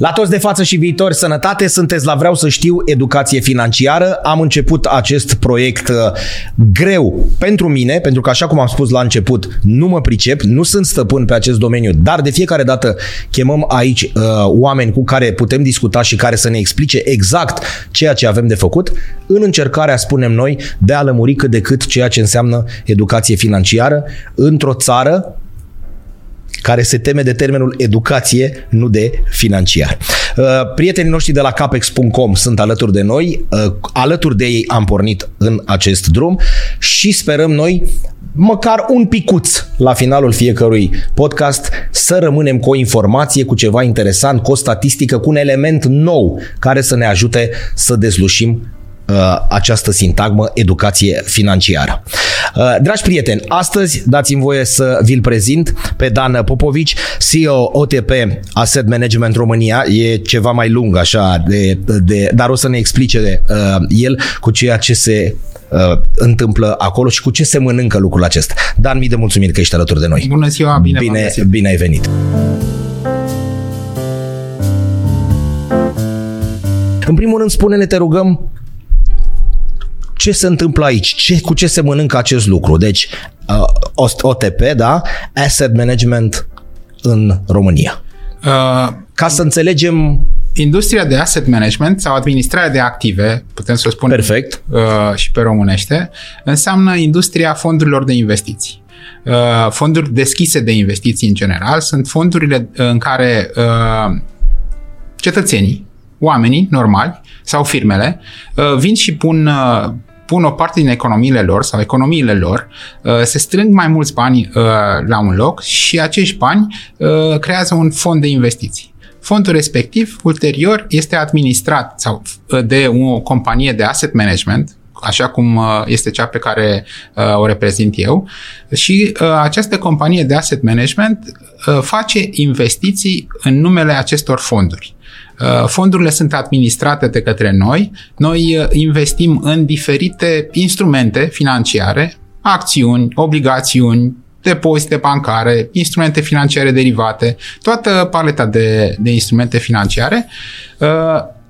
La toți de față și viitor, sănătate, sunteți la Vreau să știu educație financiară. Am început acest proiect uh, greu pentru mine, pentru că așa cum am spus la început, nu mă pricep, nu sunt stăpân pe acest domeniu, dar de fiecare dată chemăm aici uh, oameni cu care putem discuta și care să ne explice exact ceea ce avem de făcut, în încercarea, spunem noi, de a lămuri cât de cât ceea ce înseamnă educație financiară într-o țară care se teme de termenul educație, nu de financiar. Uh, prietenii noștri de la capex.com sunt alături de noi, uh, alături de ei am pornit în acest drum și sperăm noi măcar un picuț la finalul fiecărui podcast să rămânem cu o informație, cu ceva interesant, cu o statistică, cu un element nou care să ne ajute să dezlușim uh, această sintagmă educație financiară. Uh, dragi prieteni, astăzi dați-mi voie să vi-l prezint pe Dan Popovici, CEO OTP Asset Management România. E ceva mai lung așa, de, de, dar o să ne explice de, uh, el cu ceea ce se uh, întâmplă acolo și cu ce se mănâncă lucrul acesta. Dan, mii de mulțumiri că ești alături de noi. Bună ziua, bine Bine, bine ai venit. În primul rând, spune-ne, te rugăm, ce se întâmplă aici, ce, cu ce se mănâncă acest lucru. Deci, uh, OTP, da? Asset Management în România. Uh, Ca să înțelegem Industria de asset management sau administrarea de active, putem să o spunem Perfect. Uh, și pe românește, înseamnă industria fondurilor de investiții. Uh, fonduri deschise de investiții în general sunt fondurile în care uh, cetățenii, oamenii normali sau firmele uh, vin și pun uh, pun o parte din economiile lor sau economiile lor, uh, se strâng mai mulți bani uh, la un loc și acești bani uh, creează un fond de investiții. Fondul respectiv, ulterior, este administrat sau de o companie de asset management, așa cum este cea pe care o reprezint eu. Și această companie de asset management face investiții în numele acestor fonduri. Uh, fondurile sunt administrate de către noi. Noi uh, investim în diferite instrumente financiare, acțiuni, obligațiuni, depozite bancare, instrumente financiare derivate, toată paleta de, de instrumente financiare, uh,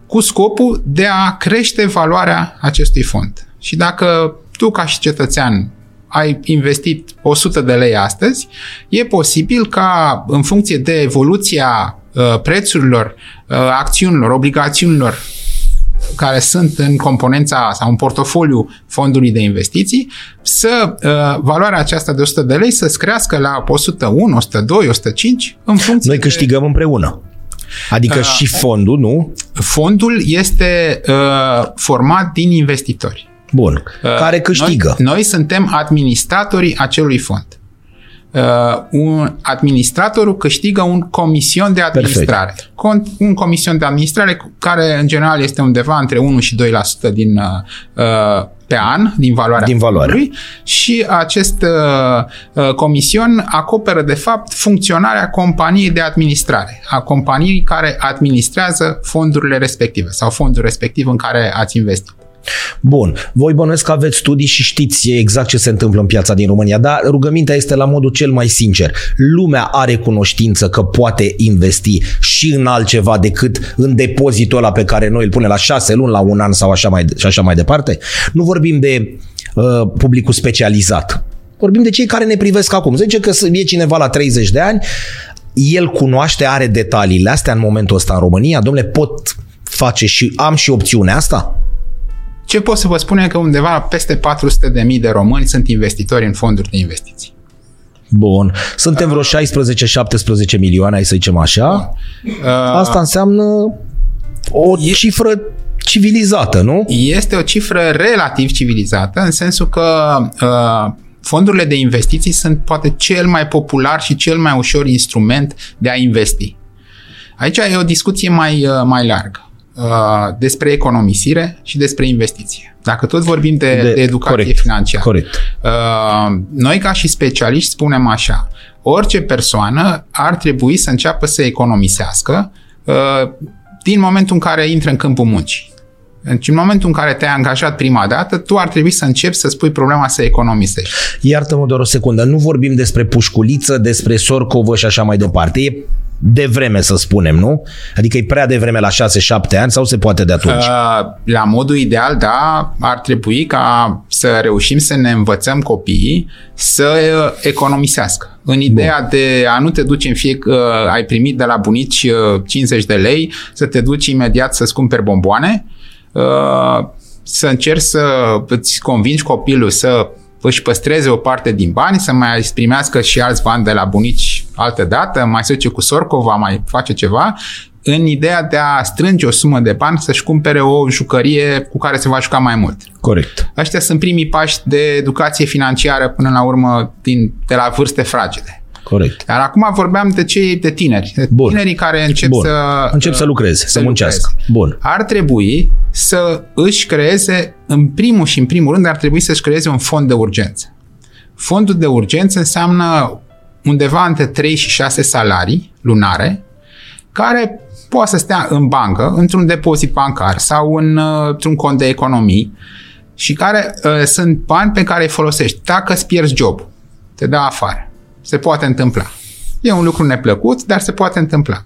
cu scopul de a crește valoarea acestui fond. Și dacă tu, ca și cetățean, ai investit 100 de lei astăzi, e posibil ca, în funcție de evoluția Uh, prețurilor, uh, acțiunilor, obligațiunilor care sunt în componența sau în portofoliu fondului de investiții, să uh, valoarea aceasta de 100 de lei să crească la 101, 102, 105 în funcție Noi câștigăm de... împreună. Adică uh, și fondul, nu? Fondul este uh, format din investitori. Bun. Uh, care câștigă? Noi, noi suntem administratorii acelui fond uh, un administratorul câștigă un comision de administrare. Perfect. Un comision de administrare care în general este undeva între 1 și 2% din uh, uh, pe an din valoarea din valoare. lui și acest uh, uh, comision acoperă de fapt funcționarea companiei de administrare, a companiei care administrează fondurile respective sau fondul respectiv în care ați investit. Bun, voi bănuiesc că aveți studii și știți exact ce se întâmplă în piața din România, dar rugămintea este la modul cel mai sincer. Lumea are cunoștință că poate investi și în altceva decât în depozitul ăla pe care noi îl punem la șase luni, la un an sau așa mai, și așa mai departe. Nu vorbim de uh, publicul specializat. Vorbim de cei care ne privesc acum. Zice că e cineva la 30 de ani, el cunoaște, are detaliile astea în momentul ăsta în România. Domnule, pot face și am și opțiunea asta? Ce pot să vă spun e că undeva peste 400 de mii de români sunt investitori în fonduri de investiții. Bun. Suntem vreo 16-17 milioane, hai să zicem așa. Uh, Asta înseamnă o e, cifră civilizată, nu? Este o cifră relativ civilizată, în sensul că uh, fondurile de investiții sunt poate cel mai popular și cel mai ușor instrument de a investi. Aici e o discuție mai, uh, mai largă. Uh, despre economisire și despre investiție. Dacă tot vorbim de, de, de educație corect, financiară. Corect. Uh, noi ca și specialiști spunem așa, orice persoană ar trebui să înceapă să economisească uh, din momentul în care intră în câmpul muncii. Deci în momentul în care te-ai angajat prima dată, tu ar trebui să începi să spui problema să economisești. Iartă-mă doar o secundă, nu vorbim despre pușculiță, despre sorcovă și așa mai departe. E devreme, să spunem, nu? Adică e prea devreme la 6-7 ani sau se poate de atunci? Uh, la modul ideal, da, ar trebui ca să reușim să ne învățăm copiii să economisească. În ideea Bun. de a nu te duci în fie că uh, ai primit de la bunici 50 uh, de lei, să te duci imediat să-ți cumperi bomboane, uh, să încerci să îți convingi copilul să își păstreze o parte din bani, să mai primească și alți bani de la bunici altă dată, mai se duce cu Sorcova, mai face ceva, în ideea de a strânge o sumă de bani să-și cumpere o jucărie cu care se va juca mai mult. Corect. Ăștia sunt primii pași de educație financiară până la urmă din, de la vârste fragede. Corect. Dar acum vorbeam de cei de tineri, de Bun. tinerii care încep Bun. să încep să lucreze, să, să muncească. Lucreze. Bun. Ar trebui să își creeze, în primul și în primul rând, ar trebui să-și creeze un fond de urgență. Fondul de urgență înseamnă undeva între 3 și 6 salarii lunare, care poate să stea în bancă, într-un depozit bancar sau în, uh, într-un cont de economii și care uh, sunt bani pe care îi folosești. Dacă îți pierzi jobul, te dă afară. Se poate întâmpla. E un lucru neplăcut, dar se poate întâmpla.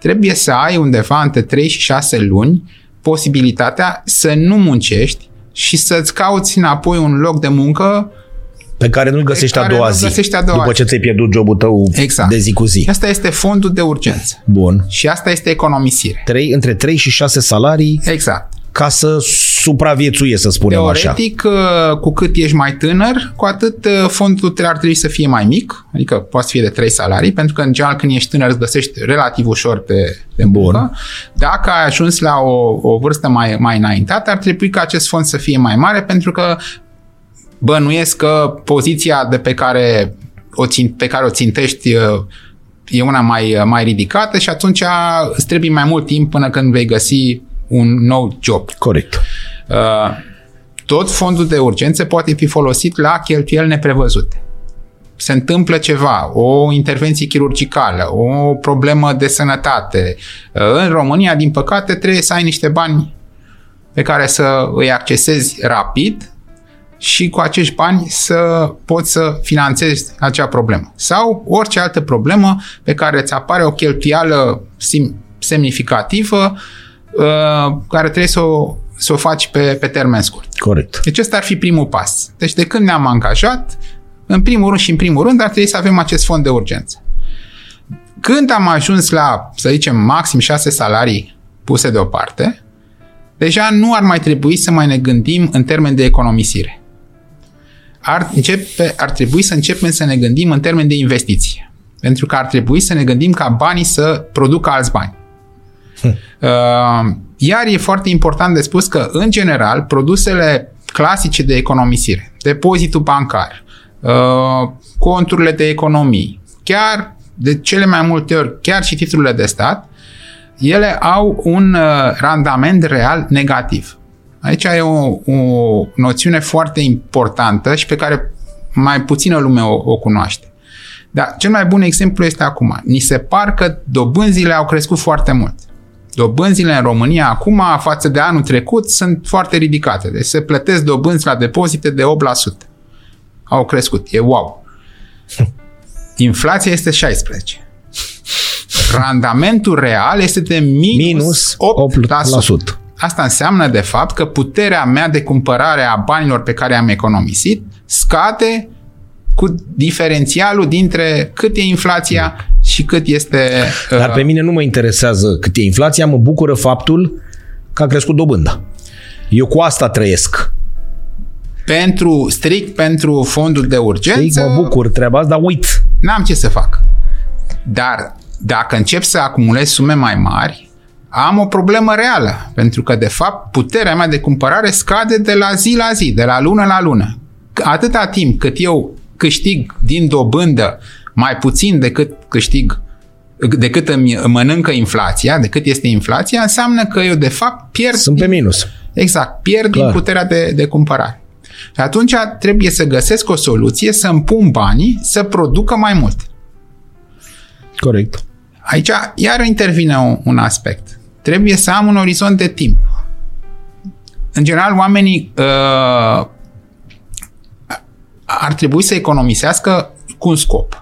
Trebuie să ai undeva între 3 și 6 luni posibilitatea să nu muncești și să-ți cauți înapoi un loc de muncă pe care nu-l găsești, a doua, zi, găsești a doua după zi. ce ți-ai pierdut jobul tău exact. de zi cu zi. Asta este fondul de urgență. Bun. Și asta este economisire. 3, între 3 și 6 salarii. Exact ca să supraviețuie, să spunem Teoretic, așa. Teoretic, uh, cu cât ești mai tânăr, cu atât uh, fondul ar trebui să fie mai mic, adică poate să fie de 3 salarii, pentru că în general când ești tânăr îți găsești relativ ușor pe, pe muncă. Bun. Dacă ai ajuns la o, o vârstă mai, mai înaintată, ar trebui ca acest fond să fie mai mare, pentru că bănuiesc că poziția de pe care o, țin, pe care o țintești uh, e una mai, mai ridicată și atunci îți trebuie mai mult timp până când vei găsi un nou job. Corect. Uh, tot fondul de urgență poate fi folosit la cheltuieli neprevăzute. Se întâmplă ceva, o intervenție chirurgicală, o problemă de sănătate. Uh, în România, din păcate, trebuie să ai niște bani pe care să îi accesezi rapid și cu acești bani să poți să finanțezi acea problemă. Sau orice altă problemă pe care îți apare o cheltuială semnificativă uh, care trebuie să o, să o faci pe, pe termen scurt. Corect. Deci ăsta ar fi primul pas. Deci de când ne-am angajat, în primul rând și în primul rând ar trebui să avem acest fond de urgență. Când am ajuns la, să zicem, maxim șase salarii puse deoparte, deja nu ar mai trebui să mai ne gândim în termen de economisire ar, începe, ar trebui să începem să ne gândim în termen de investiție. Pentru că ar trebui să ne gândim ca banii să producă alți bani. Hm. Uh, iar e foarte important de spus că, în general, produsele clasice de economisire, depozitul bancar, uh, conturile de economii, chiar de cele mai multe ori, chiar și titlurile de stat, ele au un uh, randament real negativ. Aici e o, o noțiune foarte importantă și pe care mai puțină lume o, o cunoaște. Dar cel mai bun exemplu este acum. Ni se par că dobânzile au crescut foarte mult. Dobânzile în România acum, față de anul trecut, sunt foarte ridicate. Deci se plătesc dobânzi la depozite de 8%. Au crescut. E wow. Inflația este 16. Randamentul real este de minus, minus 8%. 8%. Asta înseamnă, de fapt, că puterea mea de cumpărare a banilor pe care am economisit scade cu diferențialul dintre cât e inflația și cât este... Uh... Dar pe mine nu mă interesează cât e inflația, mă bucură faptul că a crescut dobânda. Eu cu asta trăiesc. Pentru, strict pentru fondul de urgență... Strict mă bucur treaba asta, dar uit. N-am ce să fac. Dar dacă încep să acumulez sume mai mari, am o problemă reală, pentru că, de fapt, puterea mea de cumpărare scade de la zi la zi, de la lună la lună. Atâta timp cât eu câștig din dobândă mai puțin decât câștig decât îmi mănâncă inflația, decât este inflația, înseamnă că eu, de fapt, pierd... Sunt pe minus. Exact, pierd Clar. din puterea de, de cumpărare. Și atunci trebuie să găsesc o soluție să îmi pun banii să producă mai mult. Corect. Aici iar intervine un, un aspect trebuie să am un orizont de timp. În general, oamenii uh, ar trebui să economisească cu un scop.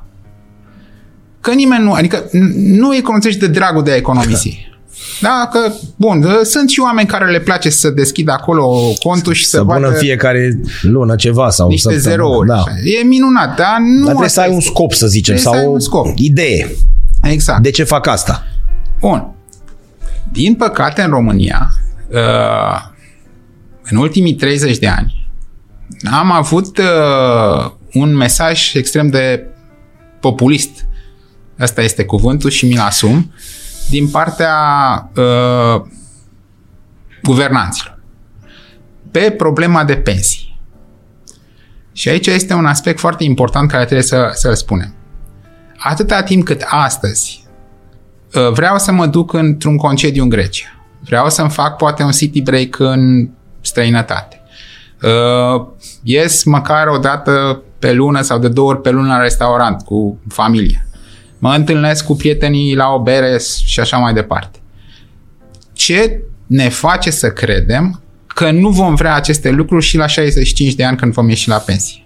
Că nimeni nu, adică nu economisești de dragul de a economisi. Da, că, bun, sunt și oameni care le place să deschidă acolo contul și să, să vadă pună fiecare lună ceva sau niște zerouri. Da. E minunat, dar nu dar trebuie să ai un scop, să zicem, sau să ai un scop. idee. Exact. De ce fac asta? Bun. Din păcate, în România, uh, în ultimii 30 de ani, am avut uh, un mesaj extrem de populist. Asta este cuvântul și mi-l asum din partea uh, guvernanților pe problema de pensii. Și aici este un aspect foarte important care trebuie să, să-l spunem. Atâta timp cât astăzi uh, vreau să mă duc într-un concediu în Grecia, vreau să-mi fac poate un city break în străinătate, uh, ies măcar o dată pe lună sau de două ori pe lună la restaurant cu familia, mă întâlnesc cu prietenii la o bere și așa mai departe. Ce ne face să credem că nu vom vrea aceste lucruri și la 65 de ani când vom ieși la pensie?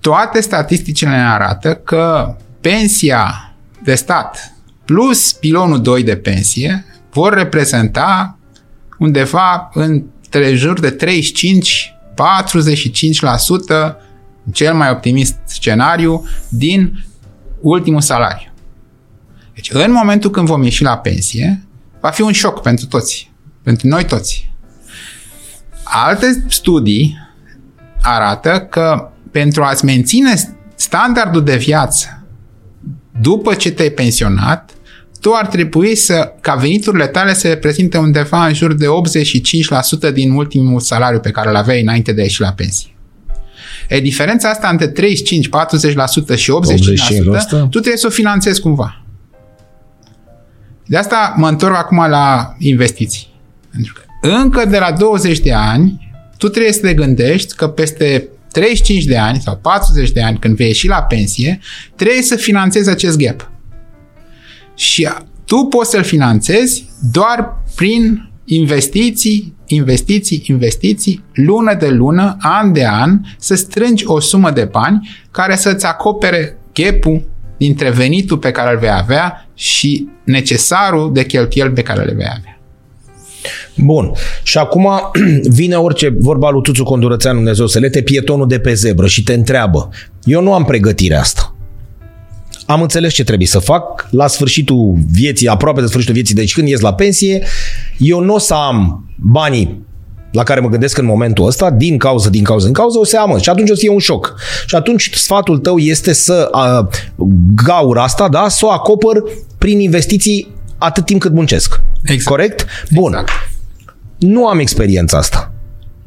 Toate statisticile ne arată că pensia de stat plus pilonul 2 de pensie vor reprezenta undeva între jur de 35-45% cel mai optimist scenariu din ultimul salariu. Deci, în momentul când vom ieși la pensie, va fi un șoc pentru toți, pentru noi toți. Alte studii arată că pentru a-ți menține standardul de viață după ce te-ai pensionat, tu ar trebui să, ca veniturile tale să reprezinte undeva în jur de 85% din ultimul salariu pe care îl aveai înainte de a ieși la pensie. E diferența asta între 35, 40% și 85%, 85%, tu trebuie să o finanțezi cumva. De asta mă întorc acum la investiții. Pentru că încă de la 20 de ani, tu trebuie să te gândești că peste 35 de ani sau 40 de ani, când vei ieși la pensie, trebuie să finanțezi acest gap. Și tu poți să-l finanțezi doar prin investiții, investiții, investiții, lună de lună, an de an, să strângi o sumă de bani care să-ți acopere gap dintre venitul pe care îl vei avea și necesarul de cheltuieli pe care le vei avea. Bun. Și acum vine orice vorba lui Tuțu Condurățeanu, Dumnezeu să lete, pietonul de pe zebră și te întreabă. Eu nu am pregătirea asta. Am înțeles ce trebuie să fac la sfârșitul vieții, aproape de sfârșitul vieții, deci când ies la pensie, eu nu o să am banii la care mă gândesc în momentul ăsta, din cauză, din cauză, din cauză, o să amă. Și atunci o să fie un șoc. Și atunci sfatul tău este să a, gaura asta, da, să o acopăr prin investiții atât timp cât muncesc. Exact. Corect? Bun. Exact. Nu am experiența asta.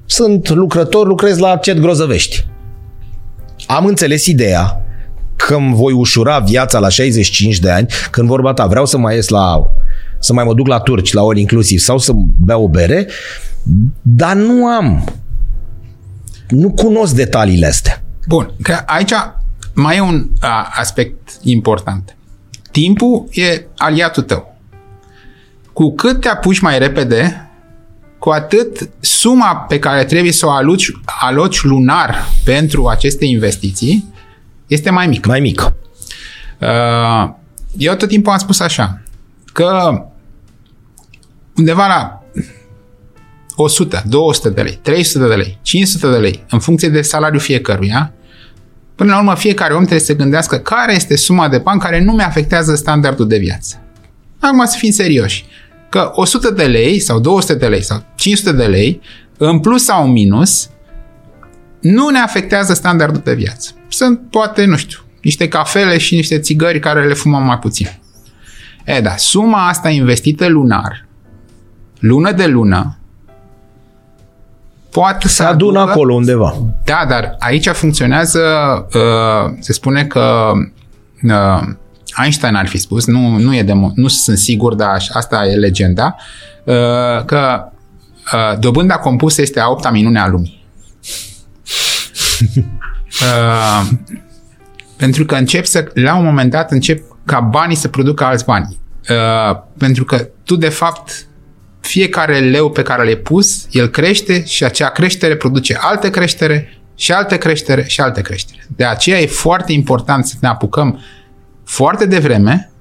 Sunt lucrător, lucrez la CET Grozăvești. Am înțeles ideea că îmi voi ușura viața la 65 de ani, când vorba ta, vreau să mai ies la să mai mă duc la turci, la ori inclusiv, sau să beau o bere, dar nu am. Nu cunosc detaliile astea. Bun, că aici mai e un a, aspect important. Timpul e aliatul tău. Cu cât te apuci mai repede, cu atât suma pe care trebuie să o aloci, aloci lunar pentru aceste investiții este mai mică. Mai mică. Uh, eu tot timpul am spus așa, că undeva la 100, 200 de lei, 300 de lei, 500 de lei, în funcție de salariul fiecăruia, până la urmă fiecare om trebuie să se gândească care este suma de bani care nu mi afectează standardul de viață. Acum să fim serioși, că 100 de lei sau 200 de lei sau 500 de lei, în plus sau în minus, nu ne afectează standardul de viață. Sunt poate, nu știu, niște cafele și niște țigări care le fumăm mai puțin. E, da, suma asta investită lunar, lună de lună, poate să adună aducă, acolo undeva. Da, dar aici funcționează, uh, se spune că uh, Einstein ar fi spus, nu, nu, e demo, nu sunt sigur, dar asta e legenda, uh, că uh, dobânda compusă este a opta minune a lumii. uh, pentru că încep să, la un moment dat, încep ca banii să producă alți bani. Uh, pentru că tu, de fapt, fiecare leu pe care l-ai pus, el crește și acea creștere produce alte creștere și alte creștere și alte creștere. De aceea e foarte important să ne apucăm foarte devreme,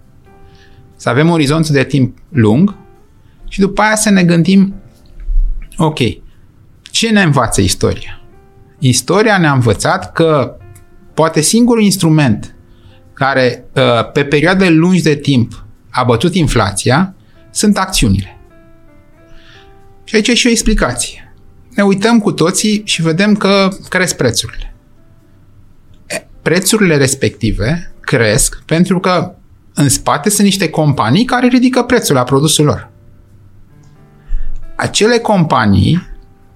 să avem orizontul de timp lung și după aia să ne gândim, ok, ce ne învață istoria? Istoria ne-a învățat că poate singurul instrument care uh, pe perioade lungi de timp a bătut inflația sunt acțiunile. Și aici e și o explicație. Ne uităm cu toții și vedem că cresc prețurile. Prețurile respective cresc pentru că în spate sunt niște companii care ridică prețul la produsul lor. Acele companii,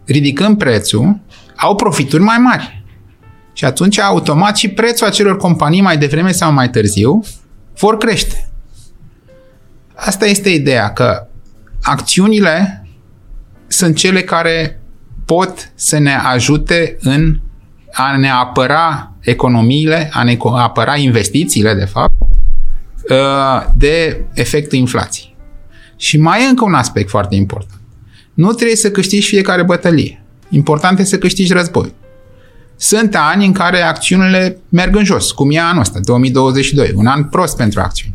ridicând prețul, au profituri mai mari. Și atunci, automat, și prețul acelor companii mai devreme sau mai târziu vor crește. Asta este ideea, că acțiunile sunt cele care pot să ne ajute în a ne apăra economiile, a ne apăra investițiile, de fapt, uh, de efectul inflației. Și mai e încă un aspect foarte important. Nu trebuie să câștigi fiecare bătălie. Important este să câștigi război. Sunt ani în care acțiunile merg în jos, cum e anul ăsta, 2022, un an prost pentru acțiuni.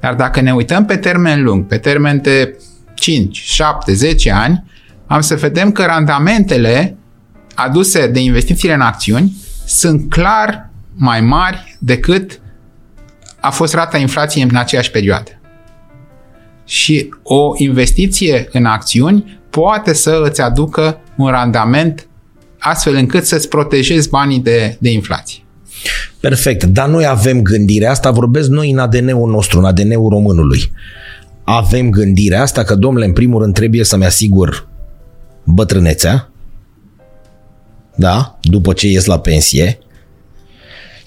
Dar dacă ne uităm pe termen lung, pe termen de 5, 7, 10 ani, am să vedem că randamentele aduse de investițiile în acțiuni sunt clar mai mari decât a fost rata inflației în aceeași perioadă. Și o investiție în acțiuni poate să îți aducă un randament astfel încât să-ți protejezi banii de, de inflație. Perfect, dar noi avem gândirea asta, vorbesc noi în ADN-ul nostru, în ADN-ul românului. Avem gândirea asta că, domnule, în primul rând trebuie să-mi asigur bătrânețea, da, după ce ies la pensie,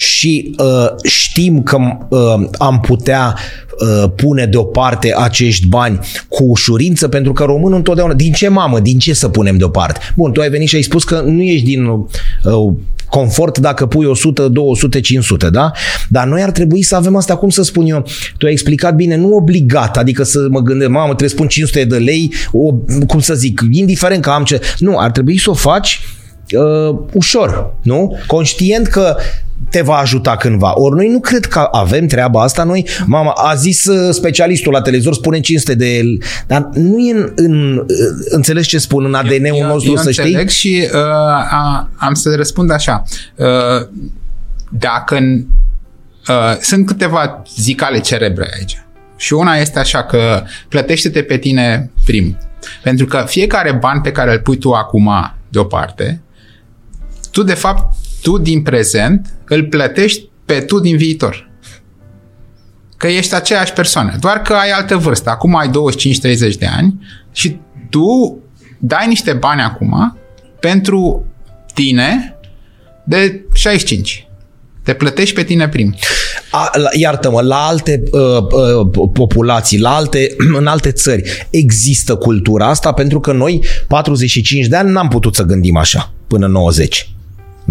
și uh, știm că uh, am putea uh, pune deoparte acești bani cu ușurință, pentru că românul întotdeauna, din ce mamă, din ce să punem deoparte? Bun, tu ai venit și ai spus că nu ești din uh, confort dacă pui 100, 200, 500, da? Dar noi ar trebui să avem asta, cum să spun eu, tu ai explicat bine, nu obligat, adică să mă gândesc, mamă, trebuie să pun 500 de lei, o, cum să zic, indiferent că am ce... Nu, ar trebui să o faci uh, ușor, nu? Conștient că te va ajuta cândva. Ori noi nu cred că avem treaba asta. Noi, mama, a zis uh, specialistul la televizor, spune 500 de el, dar nu e în, în uh, înțelegi ce spun în ADN-ul nostru, eu să știi? și uh, a, am să răspund așa. Uh, dacă uh, sunt câteva zicale cerebre aici. Și una este așa că plătește-te pe tine prim. Pentru că fiecare ban pe care îl pui tu acum deoparte, tu de fapt tu din prezent îl plătești pe tu din viitor. Că ești aceeași persoană, doar că ai altă vârstă. Acum ai 25-30 de ani și tu dai niște bani acum pentru tine de 65. Te plătești pe tine prim. A, la, iartă-mă, la alte uh, uh, populații, la alte, în alte țări, există cultura asta pentru că noi, 45 de ani, n-am putut să gândim așa până 90.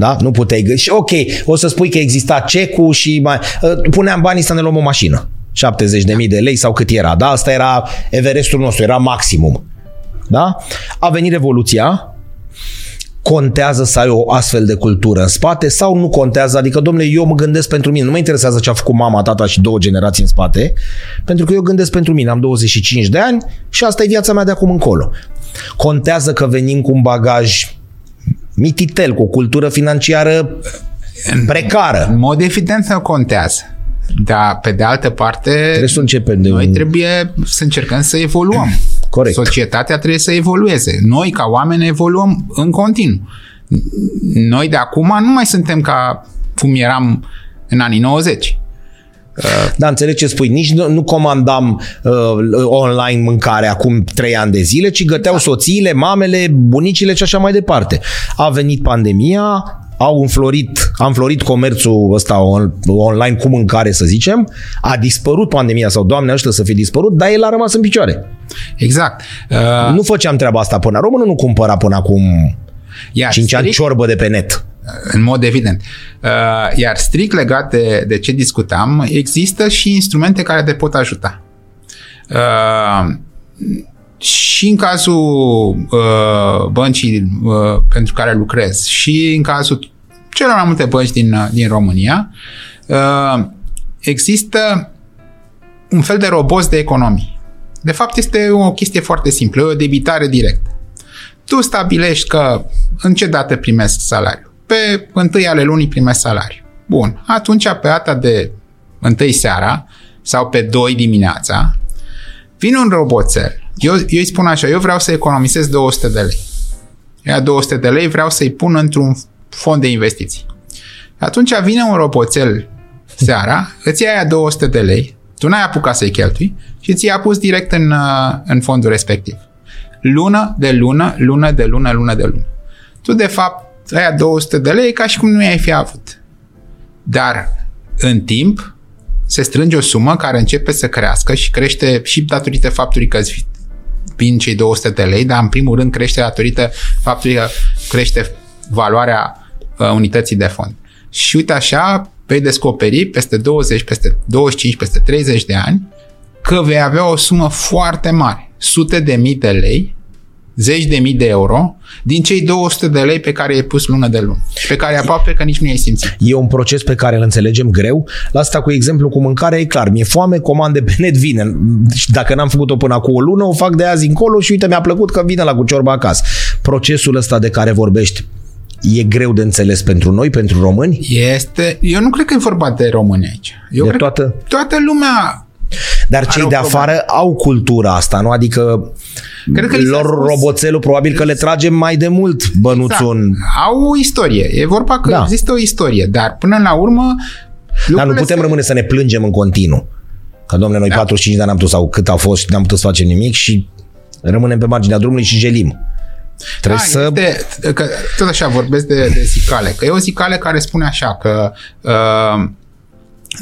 Da? Nu puteai gândi. Și ok, o să spui că exista cecul și mai... Uh, puneam banii să ne luăm o mașină. 70.000 de, de lei sau cât era. Da? Asta era Everestul nostru, era maximum. Da? A venit Revoluția, contează să ai o astfel de cultură în spate sau nu contează? Adică, domnule, eu mă gândesc pentru mine. Nu mă interesează ce a făcut mama, tata și două generații în spate, pentru că eu gândesc pentru mine. Am 25 de ani și asta e viața mea de acum încolo. Contează că venim cu un bagaj mititel, cu o cultură financiară precară. În mod evident să contează. Dar, pe de altă parte, trebuie să începem de noi un... trebuie să încercăm să evoluăm. Corect. Societatea trebuie să evolueze. Noi, ca oameni, evoluăm în continuu. Noi de acum nu mai suntem ca cum eram în anii 90. Da, înțeleg ce spui. Nici nu, nu comandam uh, online mâncare acum trei ani de zile, ci găteau da. soțiile, mamele, bunicile și așa mai departe. A venit pandemia, au înflorit, a înflorit comerțul ăsta on, online cu mâncare, să zicem, a dispărut pandemia sau, Doamne, ăștia să fie dispărut, dar el a rămas în picioare. Exact. Uh... Nu făceam treaba asta până. Românul nu cumpăra până acum Iar 5 strict, ani ciorbă de pe net. În mod evident. Uh, iar strict legat de, de ce discutam, există și instrumente care te pot ajuta. Uh, și în cazul uh, băncii pentru care lucrez și în cazul celor mai multe bănci din, din România, există un fel de robot de economii. De fapt, este o chestie foarte simplă, o debitare directă. Tu stabilești că în ce dată primesc salariu. Pe întâi ale lunii primesc salariu. Bun, atunci pe data de întâi seara sau pe 2 dimineața, vine un roboțel. Eu, eu îi spun așa, eu vreau să economisesc 200 de lei. Ia 200 de lei vreau să-i pun într-un fond de investiții. Atunci vine un roboțel seara, îți ia aia 200 de lei, tu n-ai apucat să-i cheltui și ți-i pus direct în, uh, în fondul respectiv. Lună de lună, lună de lună, lună de lună. Tu, de fapt, aia 200 de lei ca și cum nu i-ai fi avut. Dar, în timp, se strânge o sumă care începe să crească și crește și datorită faptului că îți vin cei 200 de lei, dar în primul rând crește datorită faptului că crește valoarea uh, unității de fond. Și uite așa, vei descoperi peste 20, peste 25, peste 30 de ani că vei avea o sumă foarte mare, sute de mii de lei, zeci de mii de euro, din cei 200 de lei pe care i-ai pus lună de lună, pe care aproape că nici nu i-ai simțit. E un proces pe care îl înțelegem greu. La asta cu exemplu cu mâncarea e clar. Mi-e foame, comande pe net, vine. Și dacă n-am făcut-o până acum o lună, o fac de azi încolo și uite, mi-a plăcut că vine la cu ciorba acasă. Procesul ăsta de care vorbești, e greu de înțeles pentru noi, pentru români? Este, eu nu cred că e vorba de români aici. Eu De cred toată- că toată lumea Dar cei o de problemă. afară au cultura asta, nu? Adică Cred că li s-a lor spus- roboțelul probabil că le tragem mai de mult bănuțul în... au o istorie. E vorba că Da. există o istorie, dar până la urmă Dar nu lucrurile putem se- rămâne să ne plângem în continuu. Că, domnule, noi Da. 45 de ani am putut, sau cât au fost și n-am putut să facem nimic și rămânem pe marginea drumului și gelim. Trebuie Da, să... este, că, tot așa vorbesc de, de zicale. Că e o zicale care spune așa că uh,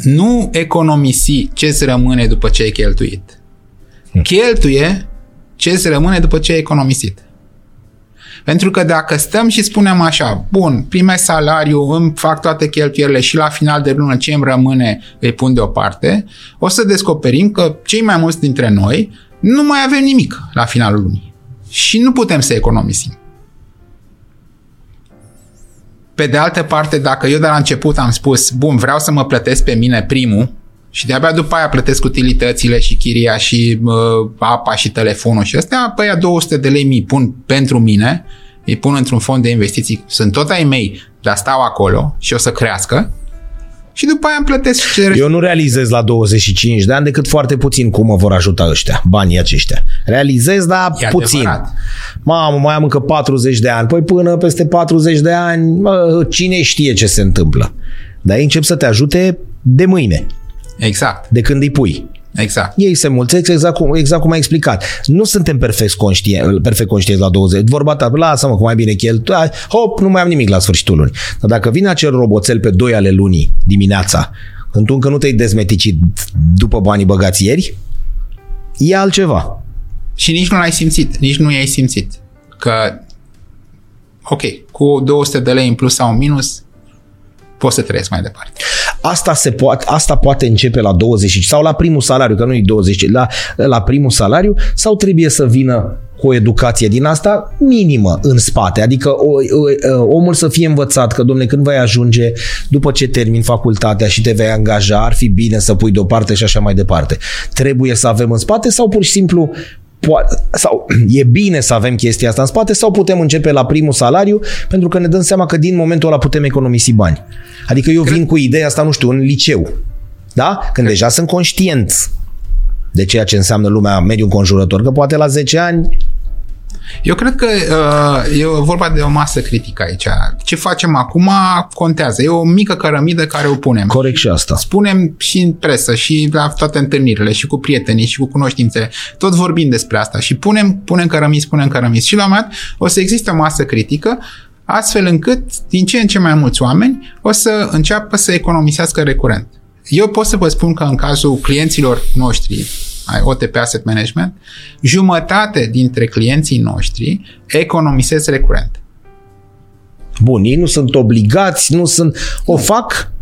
nu economisi ce îți rămâne după ce ai cheltuit. Hm. Cheltuie ce îți rămâne după ce ai economisit. Pentru că dacă stăm și spunem așa, bun, primesc salariu, îmi fac toate cheltuielile și la final de lună ce îmi rămâne îi pun deoparte, o să descoperim că cei mai mulți dintre noi nu mai avem nimic la finalul lunii. Și nu putem să economisim. Pe de altă parte, dacă eu de la început am spus, bun, vreau să mă plătesc pe mine primul și de-abia după aia plătesc utilitățile și chiria și uh, apa și telefonul și astea, pe aia 200 de lei mi pun pentru mine, îi pun într-un fond de investiții, sunt tot ai mei, dar stau acolo și o să crească și după aia îmi plătesc ce Eu nu realizez la 25 de ani decât foarte puțin cum mă vor ajuta ăștia, banii aceștia. Realizez, dar E puțin. adevărat. Mamă, mai am încă 40 de ani. Păi până peste 40 de ani, mă, cine știe ce se întâmplă. Dar ei încep să te ajute de mâine, Exact, de când îi pui. Exact. Ei se mulțesc exact cum, exact cum ai explicat. Nu suntem perfect conștienți, perfect conștienți la 20. Vorba ta, lasă-mă cum mai bine cheltu, ai, hop, nu mai am nimic la sfârșitul lunii. Dar dacă vine acel roboțel pe 2 ale lunii dimineața, când tu încă nu te-ai dezmeticit după banii băgați ieri, e altceva. Și nici nu l-ai simțit, nici nu i-ai simțit. Că, ok, cu 200 de lei în plus sau în minus, poți să trăiesc mai departe. Asta, se poate, asta poate începe la 20 sau la primul salariu, că nu e 20, la, la primul salariu, sau trebuie să vină cu o educație din asta minimă în spate. Adică o, o, omul să fie învățat că, domne, când vei ajunge, după ce termin facultatea și te vei angaja, ar fi bine să pui deoparte și așa mai departe. Trebuie să avem în spate sau pur și simplu poate, sau e bine să avem chestia asta în spate sau putem începe la primul salariu pentru că ne dăm seama că din momentul ăla putem economisi bani. Adică eu vin cu ideea asta, nu știu, în liceu. Da? Când deja sunt conștient de ceea ce înseamnă lumea mediu înconjurător, că poate la 10 ani Eu cred că uh, e vorba de o masă critică aici. Ce facem acum contează. E o mică cărămidă care o punem. corect și asta. Spunem și în presă, și la toate întâlnirile, și cu prietenii, și cu cunoștințele. Tot vorbim despre asta și punem, punem cărămizi, punem cărămizi. Și la un moment dat o să existe o masă critică astfel încât din ce în ce mai mulți oameni o să înceapă să economisească recurent. Eu pot să vă spun că în cazul clienților noștri, ai OTP Asset Management, jumătate dintre clienții noștri economisesc recurent. Bun, ei nu sunt obligați, nu sunt... O fac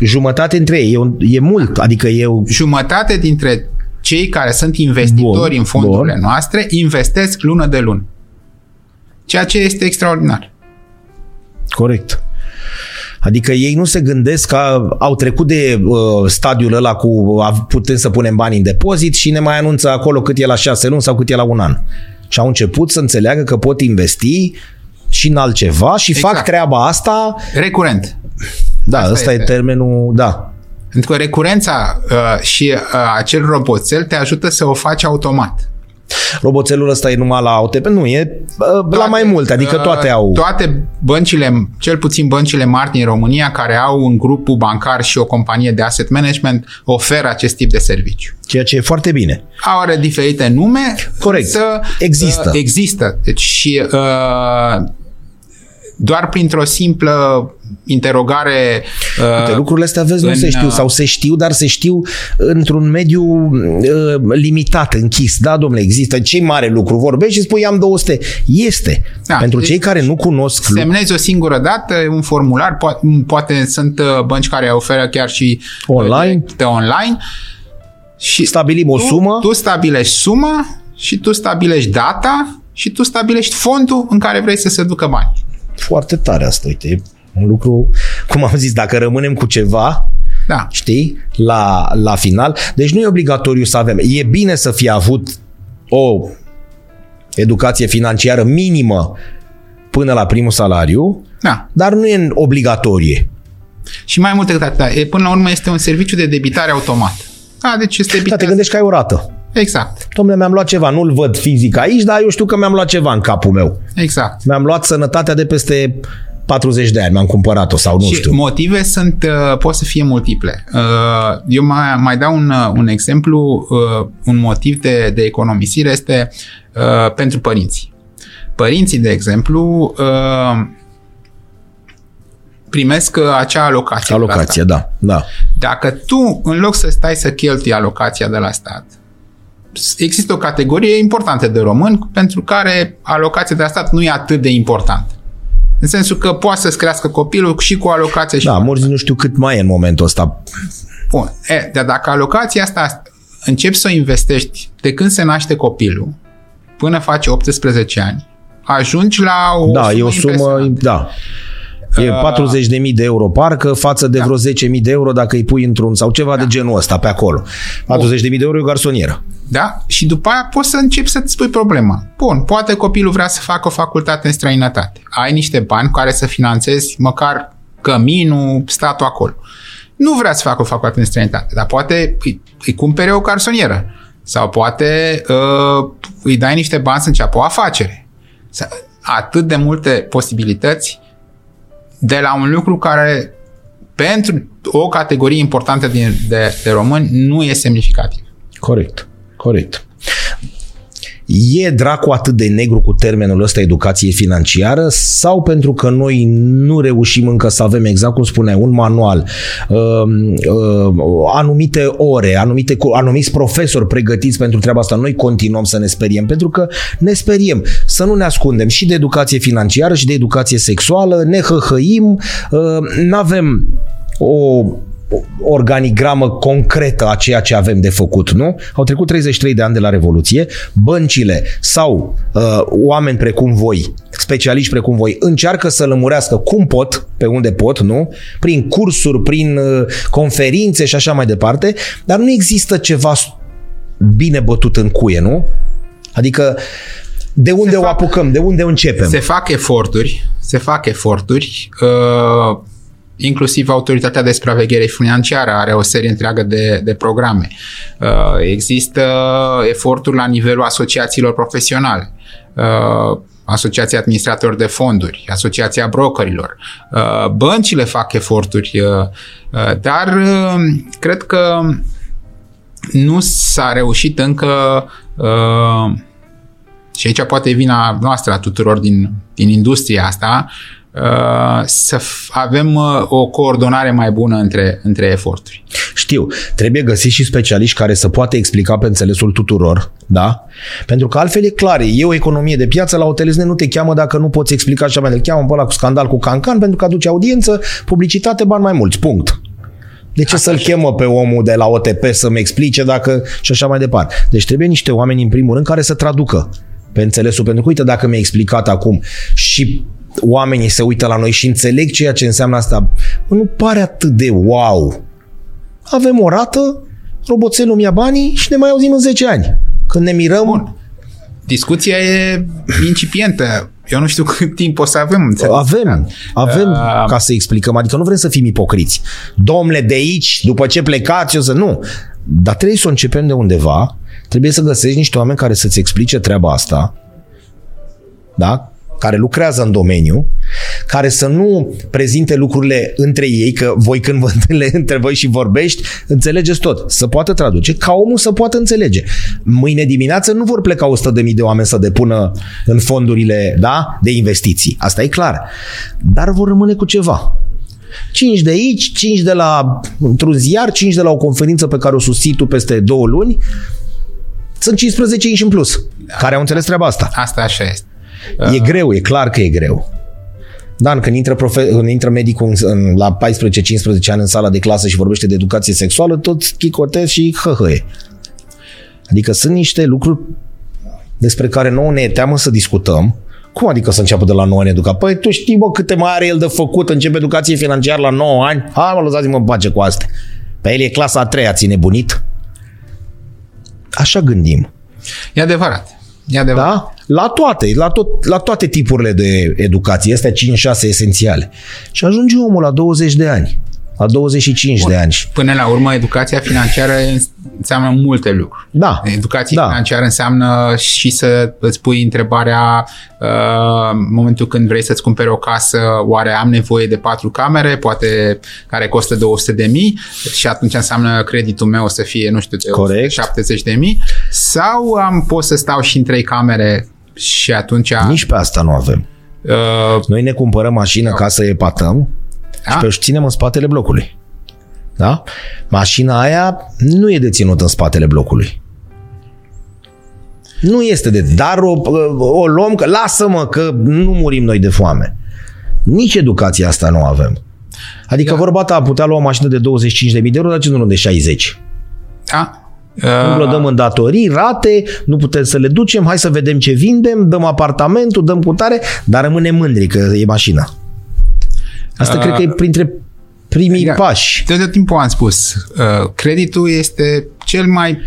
jumătate între ei. E, un, e mult, adică eu... Jumătate dintre cei care sunt investitori Bun, în fondurile bun. noastre investesc lună de lună. Ceea ce este extraordinar. Corect. Adică ei nu se gândesc că au trecut de uh, stadiul ăla cu a, putem să punem bani în depozit și ne mai anunță acolo cât e la șase luni sau cât e la un an. Și au început să înțeleagă că pot investi și în altceva și exact. fac treaba asta. Recurent. Da, asta ăsta este. e termenul, da. Pentru că recurența uh, și uh, acel roboțel te ajută să o faci automat. Roboțelul ăsta e numai la OTP? Nu, e toate, la mai multe, adică uh, toate au... Toate băncile, cel puțin băncile mari din România, care au un grupul bancar și o companie de asset management, oferă acest tip de serviciu. Ceea ce e foarte bine. Au are diferite nume. Corect. Însă, există. Uh, există. Deci și uh, doar printr-o simplă interogare. Uite, uh, lucrurile astea, vezi, în, nu se știu uh, sau se știu, dar se știu într-un mediu uh, limitat, închis. Da, domnule, există cei mare lucru. Vorbești și spui am 200. Este. Da, Pentru deci cei care nu cunosc... Semnezi o singură dată, un formular, poate, poate sunt uh, bănci care oferă chiar și online. De online. Și stabilim o tu, sumă. Tu stabilești suma și tu stabilești data și tu stabilești fondul în care vrei să se ducă bani foarte tare asta, uite, e un lucru, cum am zis, dacă rămânem cu ceva, da. știi, la, la final, deci nu e obligatoriu să avem, e bine să fie avut o educație financiară minimă până la primul salariu, da. dar nu e obligatorie. Și mai mult decât atât, până la urmă este un serviciu de debitare automat. Da, deci este Da, te gândești că ai o rată. Exact. Domnule, mi-am luat ceva, nu-l văd fizic aici, dar eu știu că mi-am luat ceva în capul meu. Exact. Mi-am luat sănătatea de peste 40 de ani, mi-am cumpărat-o sau nu și știu. motive sunt, uh, pot să fie multiple. Uh, eu mai, mai dau un, uh, un exemplu, un motiv de, de economisire este pentru părinți. Părinții, de exemplu, primesc acea alocație. Alocație, da, da. Dacă tu, în loc să stai să cheltui alocația de la stat, există o categorie importantă de români pentru care alocația de la stat nu e atât de importantă. În sensul că poate să-ți crească copilul și cu alocație și Da, cu mulți nu știu cât mai e în momentul ăsta. Bun. E, dar dacă alocația asta începi să o investești de când se naște copilul până face 18 ani, ajungi la o da, sumă e o sumă, da. E 40.000 uh, de euro parcă față de da. vreo 10.000 de euro dacă îi pui într-un sau ceva da. de genul ăsta pe acolo. 40.000 de euro e o garsonieră. Da? Și după aia poți să începi să-ți spui problema. Bun, poate copilul vrea să facă o facultate în străinătate. Ai niște bani care să finanțezi măcar căminul, statul acolo. Nu vrea să facă o facultate în străinătate, dar poate îi, îi cumpere o garsonieră. Sau poate uh, îi dai niște bani să înceapă o afacere. Atât de multe posibilități de la un lucru care pentru o categorie importantă de, de, de români nu e semnificativ. Corect, corect. E dracu atât de negru cu termenul ăsta educație financiară sau pentru că noi nu reușim încă să avem, exact cum spuneai, un manual, uh, uh, anumite ore, anumite, anumiți profesori pregătiți pentru treaba asta, noi continuăm să ne speriem, pentru că ne speriem să nu ne ascundem și de educație financiară și de educație sexuală, ne hăhăim, uh, nu avem o organigramă concretă a ceea ce avem de făcut, nu? Au trecut 33 de ani de la Revoluție, băncile sau uh, oameni precum voi, specialiști precum voi, încearcă să lămurească cum pot, pe unde pot, nu? Prin cursuri, prin uh, conferințe și așa mai departe, dar nu există ceva bine bătut în cuie, nu? Adică de unde se o fac, apucăm, de unde începem? Se fac eforturi, se fac eforturi. Uh inclusiv Autoritatea de Supraveghere Financiară are o serie întreagă de, de programe. Uh, există eforturi la nivelul asociațiilor profesionale. Uh, Asociația Administrator de Fonduri, Asociația Brokerilor. Uh, băncile fac eforturi, dar cred că nu s-a reușit încă și aici poate vina noastră a tuturor din, din industria asta, Uh, să avem uh, o coordonare mai bună între, între eforturi. Știu, trebuie găsit și specialiști care să poată explica pe înțelesul tuturor, da? Pentru că altfel e clar, e o economie de piață, la hotelizne nu te cheamă dacă nu poți explica așa mai de cheamă pe ăla cu scandal cu cancan pentru că aduce audiență, publicitate, bani mai mulți, punct. De ce să-l chemă pe omul de la OTP să-mi explice dacă și așa mai departe? Deci trebuie niște oameni în primul rând care să traducă pe înțelesul, pentru că uite dacă mi-ai explicat acum și oamenii se uită la noi și înțeleg ceea ce înseamnă asta. Bă, nu pare atât de wow. Avem o rată, roboțelul mi-a banii și ne mai auzim în 10 ani. Când ne mirăm... Bun. Discuția e incipientă. Eu nu știu cât timp o să avem. Înțeleg. Avem, avem uh, ca să explicăm. Adică nu vrem să fim ipocriți. Domnule, de aici, după ce plecați, o să... Nu. Dar trebuie să o începem de undeva. Trebuie să găsești niște oameni care să-ți explice treaba asta. Da? Care lucrează în domeniu, care să nu prezinte lucrurile între ei, că voi când vă întâlne între voi și vorbești, înțelegeți tot. Să poată traduce, ca omul să poată înțelege. Mâine dimineață nu vor pleca 100.000 de oameni să depună în fondurile da, de investiții. Asta e clar. Dar vor rămâne cu ceva. 5 de aici, 5 de la într-un ziar, 5 de la o conferință pe care o susții tu peste două luni. Sunt 15 inși în plus, care au înțeles treaba asta. Asta așa este. E greu, e clar că e greu. Dan, când intră, profe- când intră medicul în, în, la 14-15 ani în sala de clasă și vorbește de educație sexuală, tot chicotez și hăhăie. Adică sunt niște lucruri despre care nouă ne e teamă să discutăm. Cum adică să înceapă de la 9 ani educa? Păi tu știi, bă, câte mai are el de făcut, începe educație financiară la 9 ani? Hai mă, lăsați-mă în pace cu astea. Pe el e clasa a treia, ți nebunit? Așa gândim. E adevărat. E adevărat. Da? La toate, la, tot, la toate tipurile de educație, astea 5-6 esențiale. Și ajunge omul la 20 de ani, la 25 Bun. de ani. Până la urmă, educația financiară înseamnă multe lucruri. Da. Educația da. financiară înseamnă și să îți pui întrebarea uh, în momentul când vrei să-ți cumperi o casă, oare am nevoie de patru camere, poate care costă 200 de mii și atunci înseamnă creditul meu să fie, nu știu, de Corect. 70 de mii sau am pot să stau și în trei camere și atunci... Nici pe asta nu avem. Uh, Noi ne cumpărăm mașină ca să epatăm da? și pe ținem în spatele blocului. Da? Mașina aia nu e deținută în spatele blocului. Nu este de... Dar o, o luăm că lasă-mă că nu murim noi de foame. Nici educația asta nu avem. Adică da. vorba ta a putea lua o mașină de 25.000 de euro, dar ce nu de 60? Da. Nu uh... dăm în datorii, rate, nu putem să le ducem, hai să vedem ce vindem, dăm apartamentul, dăm putare, dar rămânem mândri că e mașina. Asta uh... cred că e printre primii da, pași. De tot timpul am spus, uh, creditul este cel mai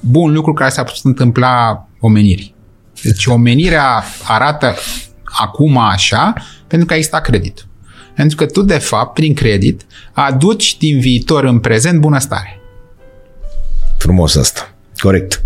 bun lucru care s-a putut întâmpla omenirii. Deci omenirea arată acum așa pentru că a existat credit. Pentru că tu, de fapt, prin credit, aduci din viitor în prezent bunăstare. Frumos asta. Corect.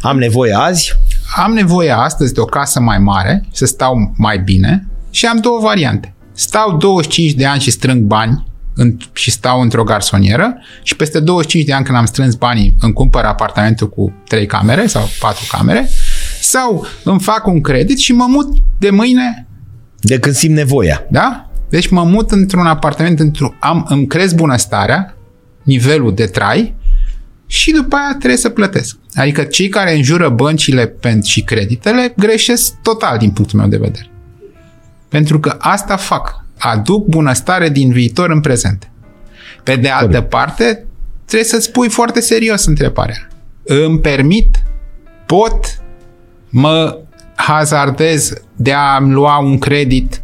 Am nevoie azi? Am nevoie astăzi de o casă mai mare, să stau mai bine și am două variante. Stau 25 de ani și strâng bani în, și stau într-o garsonieră și peste 25 de ani când am strâns banii îmi cumpăr apartamentul cu 3 camere sau 4 camere sau îmi fac un credit și mă mut de mâine de când simt nevoia. Da? Deci mă mut într-un apartament, într-un, am, îmi cresc bunăstarea, nivelul de trai și după aia trebuie să plătesc. Adică cei care înjură băncile și creditele greșesc total din punctul meu de vedere. Pentru că asta fac. Aduc bunăstare din viitor în prezent. Pe de altă Corect. parte, trebuie să-ți pui foarte serios întrebarea. Îmi permit, pot, mă hazardez de a-mi lua un credit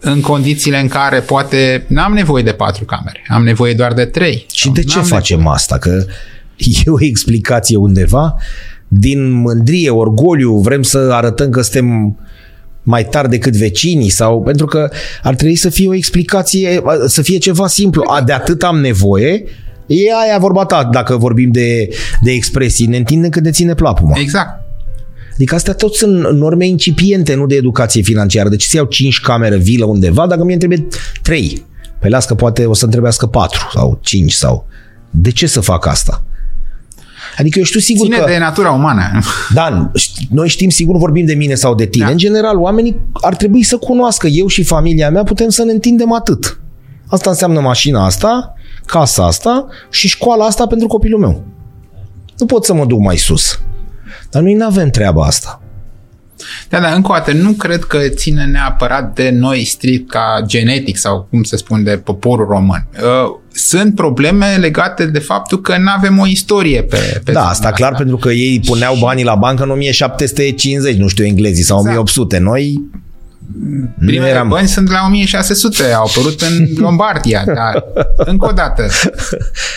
în condițiile în care poate n-am nevoie de patru camere, am nevoie doar de trei. Și de ce facem nevoie. asta? Că e o explicație undeva din mândrie, orgoliu, vrem să arătăm că suntem mai tari decât vecinii sau pentru că ar trebui să fie o explicație, să fie ceva simplu. A, de atât am nevoie, e aia vorba ta, dacă vorbim de, de expresii, ne întindem cât de ține plapuma. Exact. Adică astea tot sunt norme incipiente, nu de educație financiară. Deci să iau 5 camere vilă undeva, dacă mie trebuie 3. Păi las că poate o să întrebească 4 sau 5 sau... De ce să fac asta? Adică eu știu sigur Ține că... de natura umană. Dan, noi știm sigur, vorbim de mine sau de tine. Da. În general, oamenii ar trebui să cunoască, eu și familia mea putem să ne întindem atât. Asta înseamnă mașina asta, casa asta și școala asta pentru copilul meu. Nu pot să mă duc mai sus. Dar noi nu avem treaba asta. Da, dar încă o dată, nu cred că ține neapărat de noi strict ca genetic sau cum se spune de poporul român. Uh, sunt probleme legate de faptul că nu avem o istorie pe, pe Da, asta clar pentru că ei puneau banii la bancă în 1750, nu știu englezii, sau exact. 1800. Noi Primele eram... bani sunt la 1600, au apărut în Lombardia, dar încă o dată.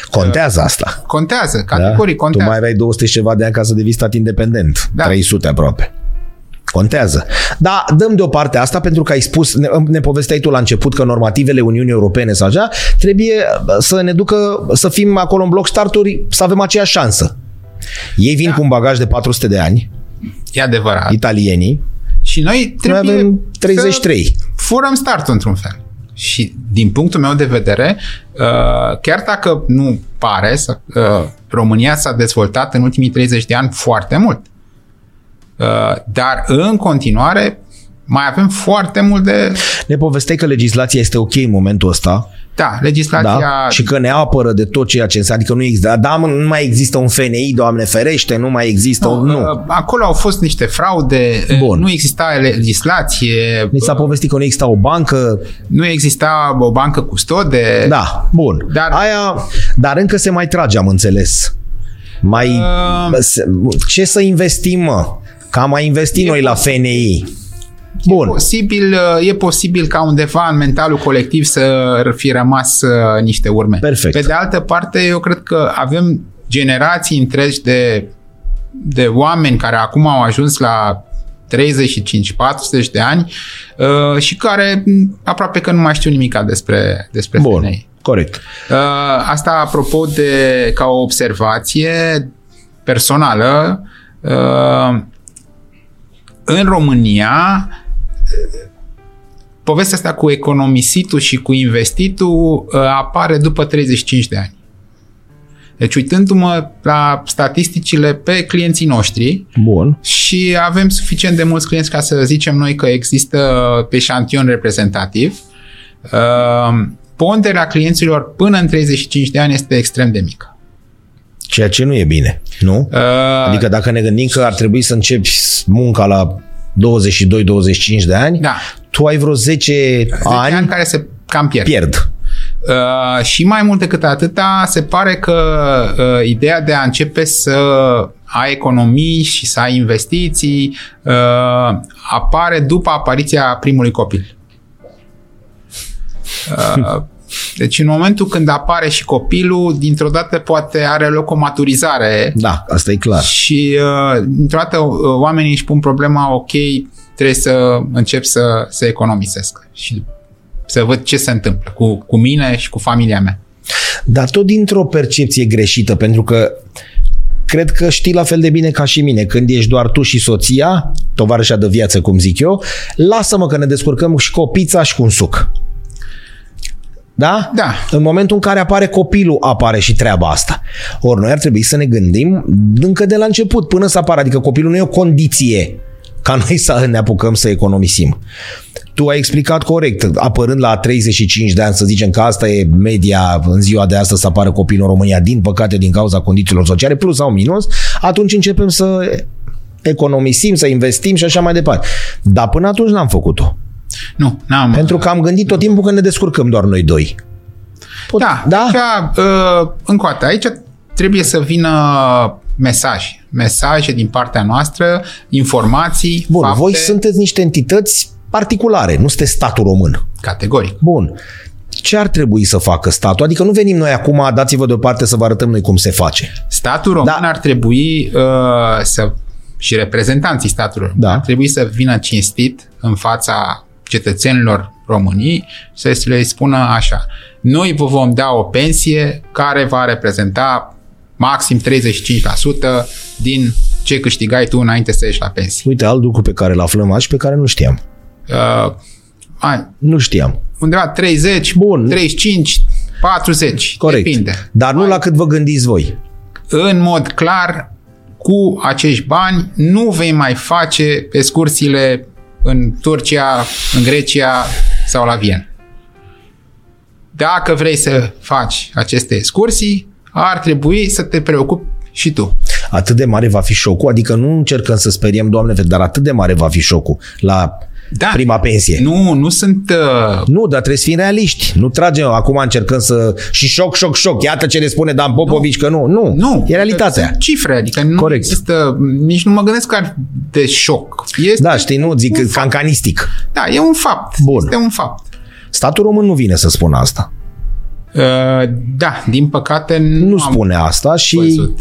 Contează asta. Contează, categoric da? contează. Tu mai aveai 200 și ceva de ani ca să devii stat independent. Da. 300 aproape. Contează. Da, dăm deoparte asta pentru că ai spus, ne, ne povesteai tu la început că normativele Uniunii Europene sau așa, trebuie să ne ducă să fim acolo în bloc starturi, să avem aceeași șansă. Ei vin da. cu un bagaj de 400 de ani. E adevărat. Italienii. Și noi trebuie noi avem 33. Să furăm startul într-un fel. Și din punctul meu de vedere, uh, chiar dacă nu pare, uh, România s-a dezvoltat în ultimii 30 de ani foarte mult. Uh, dar în continuare mai avem foarte mult de... Ne povesteai că legislația este ok în momentul ăsta. Da, legislația... Da? Și că ne apără de tot ceea ce înseamnă, adică nu există, da, nu mai există un FNI, Doamne ferește, nu mai există nu, un... Nu. Uh, acolo au fost niște fraude, uh, Bun. nu exista legislație. Mi s-a povestit că nu exista o bancă. Nu exista o bancă custode. Da, bun. Dar, Aia, dar încă se mai trage, am înțeles. Mai... Uh, ce să investim, mă? Că am mai investit noi la FNI. Bun. E posibil, uh, e posibil ca undeva în mentalul colectiv să fi rămas uh, niște urme. Perfect. Pe de altă parte, eu cred că avem generații întregi de, de oameni care acum au ajuns la 35-40 de ani uh, și care aproape că nu mai știu nimic despre, despre Bun. FNI. Corect. Uh, asta apropo de ca o observație personală, uh, în România povestea asta cu economisitul și cu investitul uh, apare după 35 de ani. Deci uitându-mă la statisticile pe clienții noștri Bun. și avem suficient de mulți clienți ca să zicem noi că există pe șantion reprezentativ, uh, ponderea clienților până în 35 de ani este extrem de mică. Ceea ce nu e bine, nu? Uh, adică dacă ne gândim că ar trebui să începi munca la 22-25 de ani, da. tu ai vreo 10, 10 ani, ani care se cam pierd. pierd. Uh, și mai mult decât atâta, se pare că uh, ideea de a începe să ai economii și să ai investiții uh, apare după apariția primului copil. Uh, deci în momentul când apare și copilul, dintr-o dată poate are loc o maturizare. Da, asta e clar. Și uh, dintr-o dată uh, oamenii își pun problema, ok, trebuie să încep să, să economisesc și să văd ce se întâmplă cu, cu mine și cu familia mea. Dar tot dintr-o percepție greșită, pentru că cred că știi la fel de bine ca și mine. Când ești doar tu și soția, tovarășa de viață, cum zic eu, lasă-mă că ne descurcăm și cu o pizza și cu un suc. Da? Da. În momentul în care apare copilul, apare și treaba asta. Ori noi ar trebui să ne gândim încă de la început, până să apară. Adică copilul nu e o condiție ca noi să ne apucăm să economisim. Tu ai explicat corect, apărând la 35 de ani, să zicem că asta e media în ziua de astăzi să apară copilul în România, din păcate din cauza condițiilor sociale, plus sau minus, atunci începem să economisim, să investim și așa mai departe. Dar până atunci n-am făcut-o. Nu, n-am. Pentru că am gândit tot timpul că ne descurcăm doar noi doi. Pot, da, da? Ca, uh, încă o dată, aici trebuie să vină mesaje. Mesaje din partea noastră, informații, Bun, fapte. voi sunteți niște entități particulare, nu sunteți statul român. Categoric. Bun. Ce ar trebui să facă statul? Adică nu venim noi acum, dați-vă deoparte să vă arătăm noi cum se face. Statul român da. ar trebui uh, să și reprezentanții statului da. ar trebui să vină cinstit în fața cetățenilor României să le spună așa, noi vă vom da o pensie care va reprezenta maxim 35% din ce câștigai tu înainte să ieși la pensie. Uite, alt lucru pe care îl aflăm azi și pe care nu știam. Uh, ai, nu știam. Undeva 30, Bun. 35, 40, Corect. depinde. Dar nu Ai, la cât vă gândiți voi. În mod clar, cu acești bani nu vei mai face excursiile în Turcia, în Grecia sau la Viena. Dacă vrei să faci aceste excursii, ar trebui să te preocupi și tu. Atât de mare va fi șocul, adică nu încercăm să speriem, Doamne, dar atât de mare va fi șocul la Da. prima pensie. Nu, nu sunt... Uh, Nu, dar trebuie să fim realiști. Nu tragem acum încercăm să... Și șoc, șoc, șoc. Iată ce ne spune Dan Popovici că nu. Nu, nu. e realitatea. Sunt cifre, adică nu Corect. există... Nici nu mă gândesc că ar de șoc. Este, Da, știi, nu zic un cancanistic. Da, e un fapt. Bun. Este un fapt. Statul român nu vine să spună asta. Uh, da, din păcate nu, Nu am spune asta și văzut.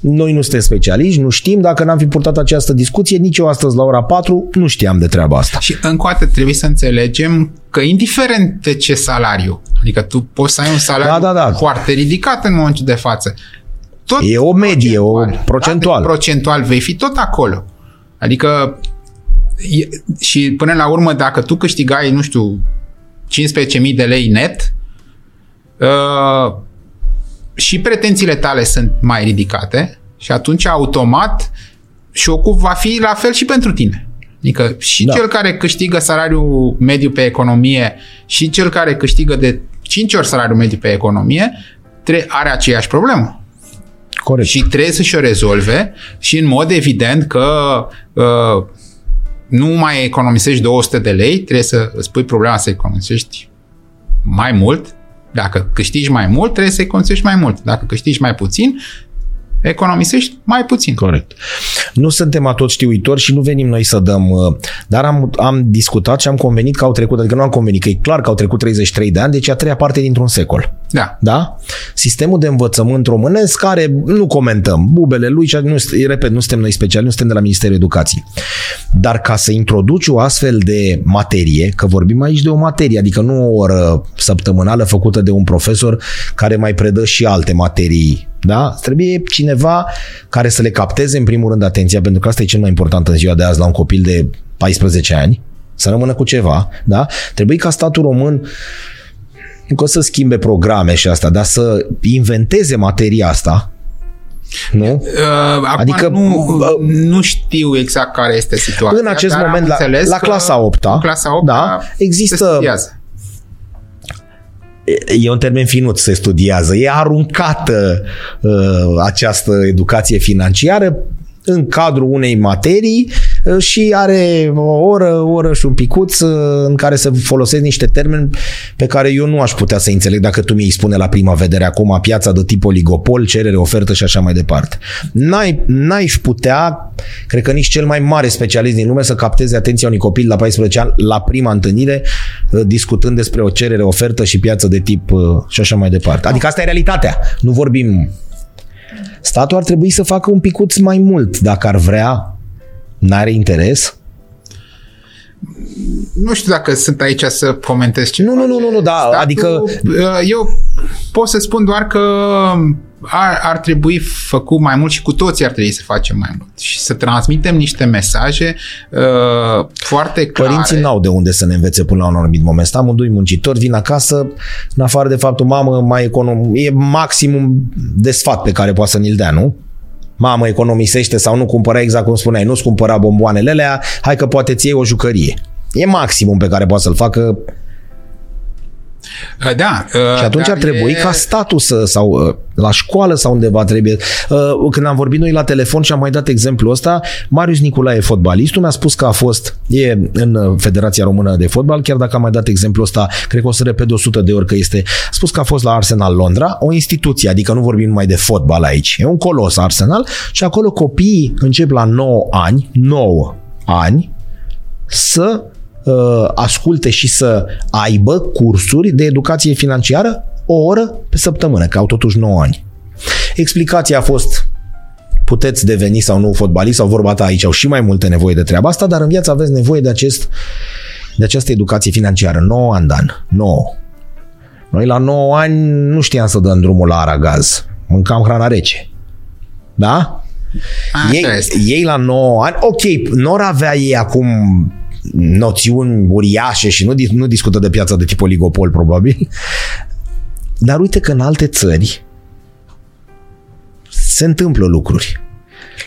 Noi nu suntem specialiști, nu știm. Dacă n-am fi purtat această discuție, nici eu astăzi la ora 4 nu știam de treaba asta. Și încă o dată trebuie să înțelegem că indiferent de ce salariu, adică tu poți să ai un salariu Da, da, da. foarte ridicat în momentul de față, tot E o medie, o procentual, procentual. Da, deci procentual vei fi tot acolo. Adică e, și până la urmă, dacă tu câștigai, nu știu, 15.000 de lei net, uh, și pretențiile tale sunt mai ridicate și atunci automat șocul va fi la fel și pentru tine. Adică și Da. da. cel care câștigă salariul mediu pe economie și cel care câștigă de 5 ori salariul mediu pe economie tre- are aceeași problemă. Corect. Și trebuie să-și o rezolve și în mod evident că uh, nu mai economisești 200 de lei, trebuie să îți pui problema să economisești mai mult. Dacă câștigi mai mult, trebuie să economisești mai mult. Dacă câștigi mai puțin, economisești mai puțin. Corect. Nu suntem atot știuitori și nu venim noi să dăm, uh, dar am, am discutat și am convenit că au trecut, adică nu am convenit, că e clar că au trecut 33 de ani, deci e a treia parte dintr-un secol. Da. Da? Sistemul de învățământ românesc care nu comentăm, bubele lui și nu, repet, nu suntem noi speciali, nu suntem de la Ministerul Educației. Dar ca să introduci o astfel de materie, că vorbim aici de o materie, adică nu o oră săptămânală făcută de un profesor care mai predă și alte materii da? Trebuie cineva care să le capteze în primul rând atenția, pentru că asta e cel mai important în ziua de azi la un copil de 14 ani, să rămână cu ceva, da? Trebuie ca statul român nu că o să schimbe programe și asta, dar să inventeze materia asta, nu? Uh, acum Adică, adică, nu, uh, nu știu exact care este situația. În acest dar am moment, la, înțeles la că clasa 8 în clasa 8 da, se există, studiază. E un termen finut, se studiază, e aruncată uh, această educație financiară în cadrul unei materii uh, și are o oră, o oră și un picuț uh, în care se folosesc niște termeni pe care eu nu aș putea să înțeleg dacă tu mi-i spune la prima vedere acum piața de tip oligopol, cerere, ofertă și așa mai departe. N-ai, n-ai putea, cred că nici cel mai mare specialist din lume să capteze atenția unui copil la 14 ani la prima întâlnire uh, discutând despre o cerere, ofertă și piață de tip uh, și așa mai departe. Adică asta e realitatea. Nu vorbim Statul ar trebui să facă un picuț mai mult dacă ar vrea, n-are interes. Nu știu dacă sunt aici să comentez ce Nu, nu, nu, nu, nu da, Statul, adică uh, Eu pot să spun doar că ar, ar trebui făcut mai mult și cu toții ar trebui să facem mai mult și să transmitem niște mesaje uh, foarte clare. părinții n-au de unde să ne învețe până la un anumit moment. Amândoi muncitori vin acasă, în afară de faptul, mamă, mai econom... e maximum de sfat pe care poate să ni-l dea, nu? Mamă, economisește sau nu cumpăra exact cum spuneai, nu-ți cumpăra bomboanele alea, hai că poate ți iei o jucărie. E maximum pe care poate să-l facă Uh, Da. uh, Și atunci dar ar trebui e- ca statul să, sau uh, la școală sau undeva trebuie. Uh, Când am vorbit noi la telefon și am mai dat exemplul ăsta, Marius Nicolae, fotbalistul, mi-a spus că a fost, e în uh, Federația Română de Fotbal, chiar dacă am mai dat exemplul ăsta, cred că o să repet de 100 de ori că este, a spus că a fost la Arsenal Londra, o instituție, adică nu vorbim numai de fotbal aici, e un colos Arsenal și acolo copiii încep la 9 ani, 9 ani, să uh, asculte și să aibă cursuri de educație financiară o oră pe săptămână, că au totuși 9 ani. Explicația a fost puteți deveni sau nu fotbalist sau vorba ta aici au și mai multe nevoie de treaba asta, dar în viață aveți nevoie de acest de această educație financiară. 9 ani, Dan. 9. Noi la 9 ani nu știam să dăm drumul la aragaz. Mâncam hrana rece. Da? Așa Ei, este. ei la 9 ani, ok, nu ar avea ei acum noțiuni uriașe și nu, dis- nu discută de piața de tip oligopol, probabil. Dar uite că în alte țări se întâmplă lucruri.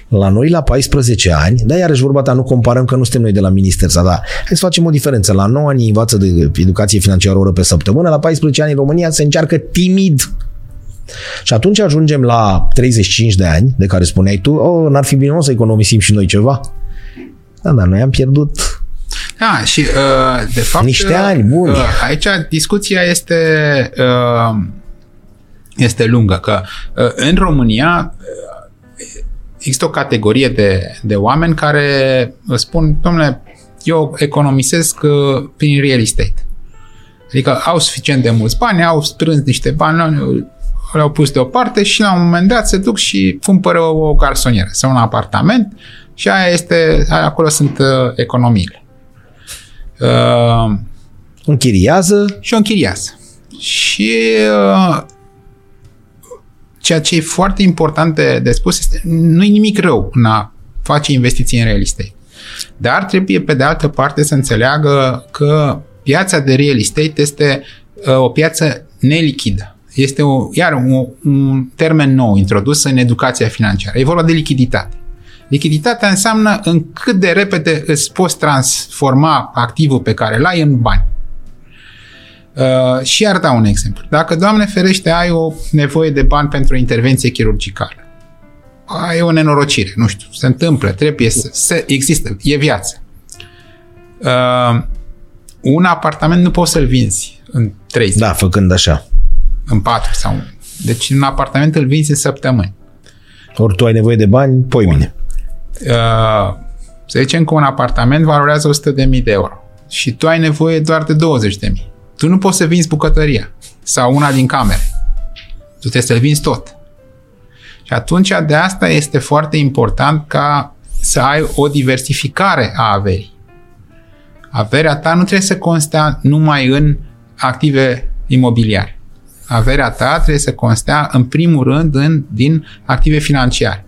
La noi, la 14 ani, da, iarăși vorba ta, nu comparăm că nu suntem noi de la minister, sau da, hai să facem o diferență. La 9 ani învață de educație financiară o oră pe săptămână, la 14 ani în România se încearcă timid și atunci ajungem la 35 de ani, de care spuneai tu, oh, n-ar fi bine mă, să economisim și noi ceva. Da, dar noi am pierdut Da, și uh, de fapt... Niște ani buni. Uh, aici discuția este, uh, este lungă, că uh, în România uh, există o categorie de, de oameni care spun, domnule, eu economisesc uh, prin real estate. Adică au suficient de mulți bani, au strâns niște bani, le-au pus deoparte și la un moment dat se duc și cumpără o garsonieră sau un apartament și aia este, aia acolo sunt uh, economiile. Uh, închiriază? Și o închiriază. Și uh, ceea ce e foarte important de, de spus este nu e nimic rău în a face investiții în real estate. Dar trebuie, pe de altă parte, să înțeleagă că piața de real estate este uh, o piață nelichidă. Este o, iar un, un termen nou introdus în educația financiară. E vorba de lichiditate. Lichiditatea înseamnă în cât de repede îți poți transforma activul pe care l-ai în bani. Uh, și ar da un exemplu. Dacă, Doamne ferește, ai o nevoie de bani pentru o intervenție chirurgicală, ai o nenorocire, nu știu, se întâmplă, trebuie să, să există, e viață. Uh, un apartament nu poți să-l vinzi în 3 zile. Da, făcând așa. În 4 sau... Deci un apartament îl vinzi în săptămâni. Ori tu ai nevoie de bani, poi mine. Uh, să zicem că un apartament valorează 100.000 de euro și tu ai nevoie doar de 20.000. Tu nu poți să vinzi bucătăria sau una din camere. Tu trebuie să-l vinzi tot. Și atunci de asta este foarte important ca să ai o diversificare a averii. Averea ta nu trebuie să constea numai în active imobiliare. Averea ta trebuie să constea în primul rând în, din active financiare.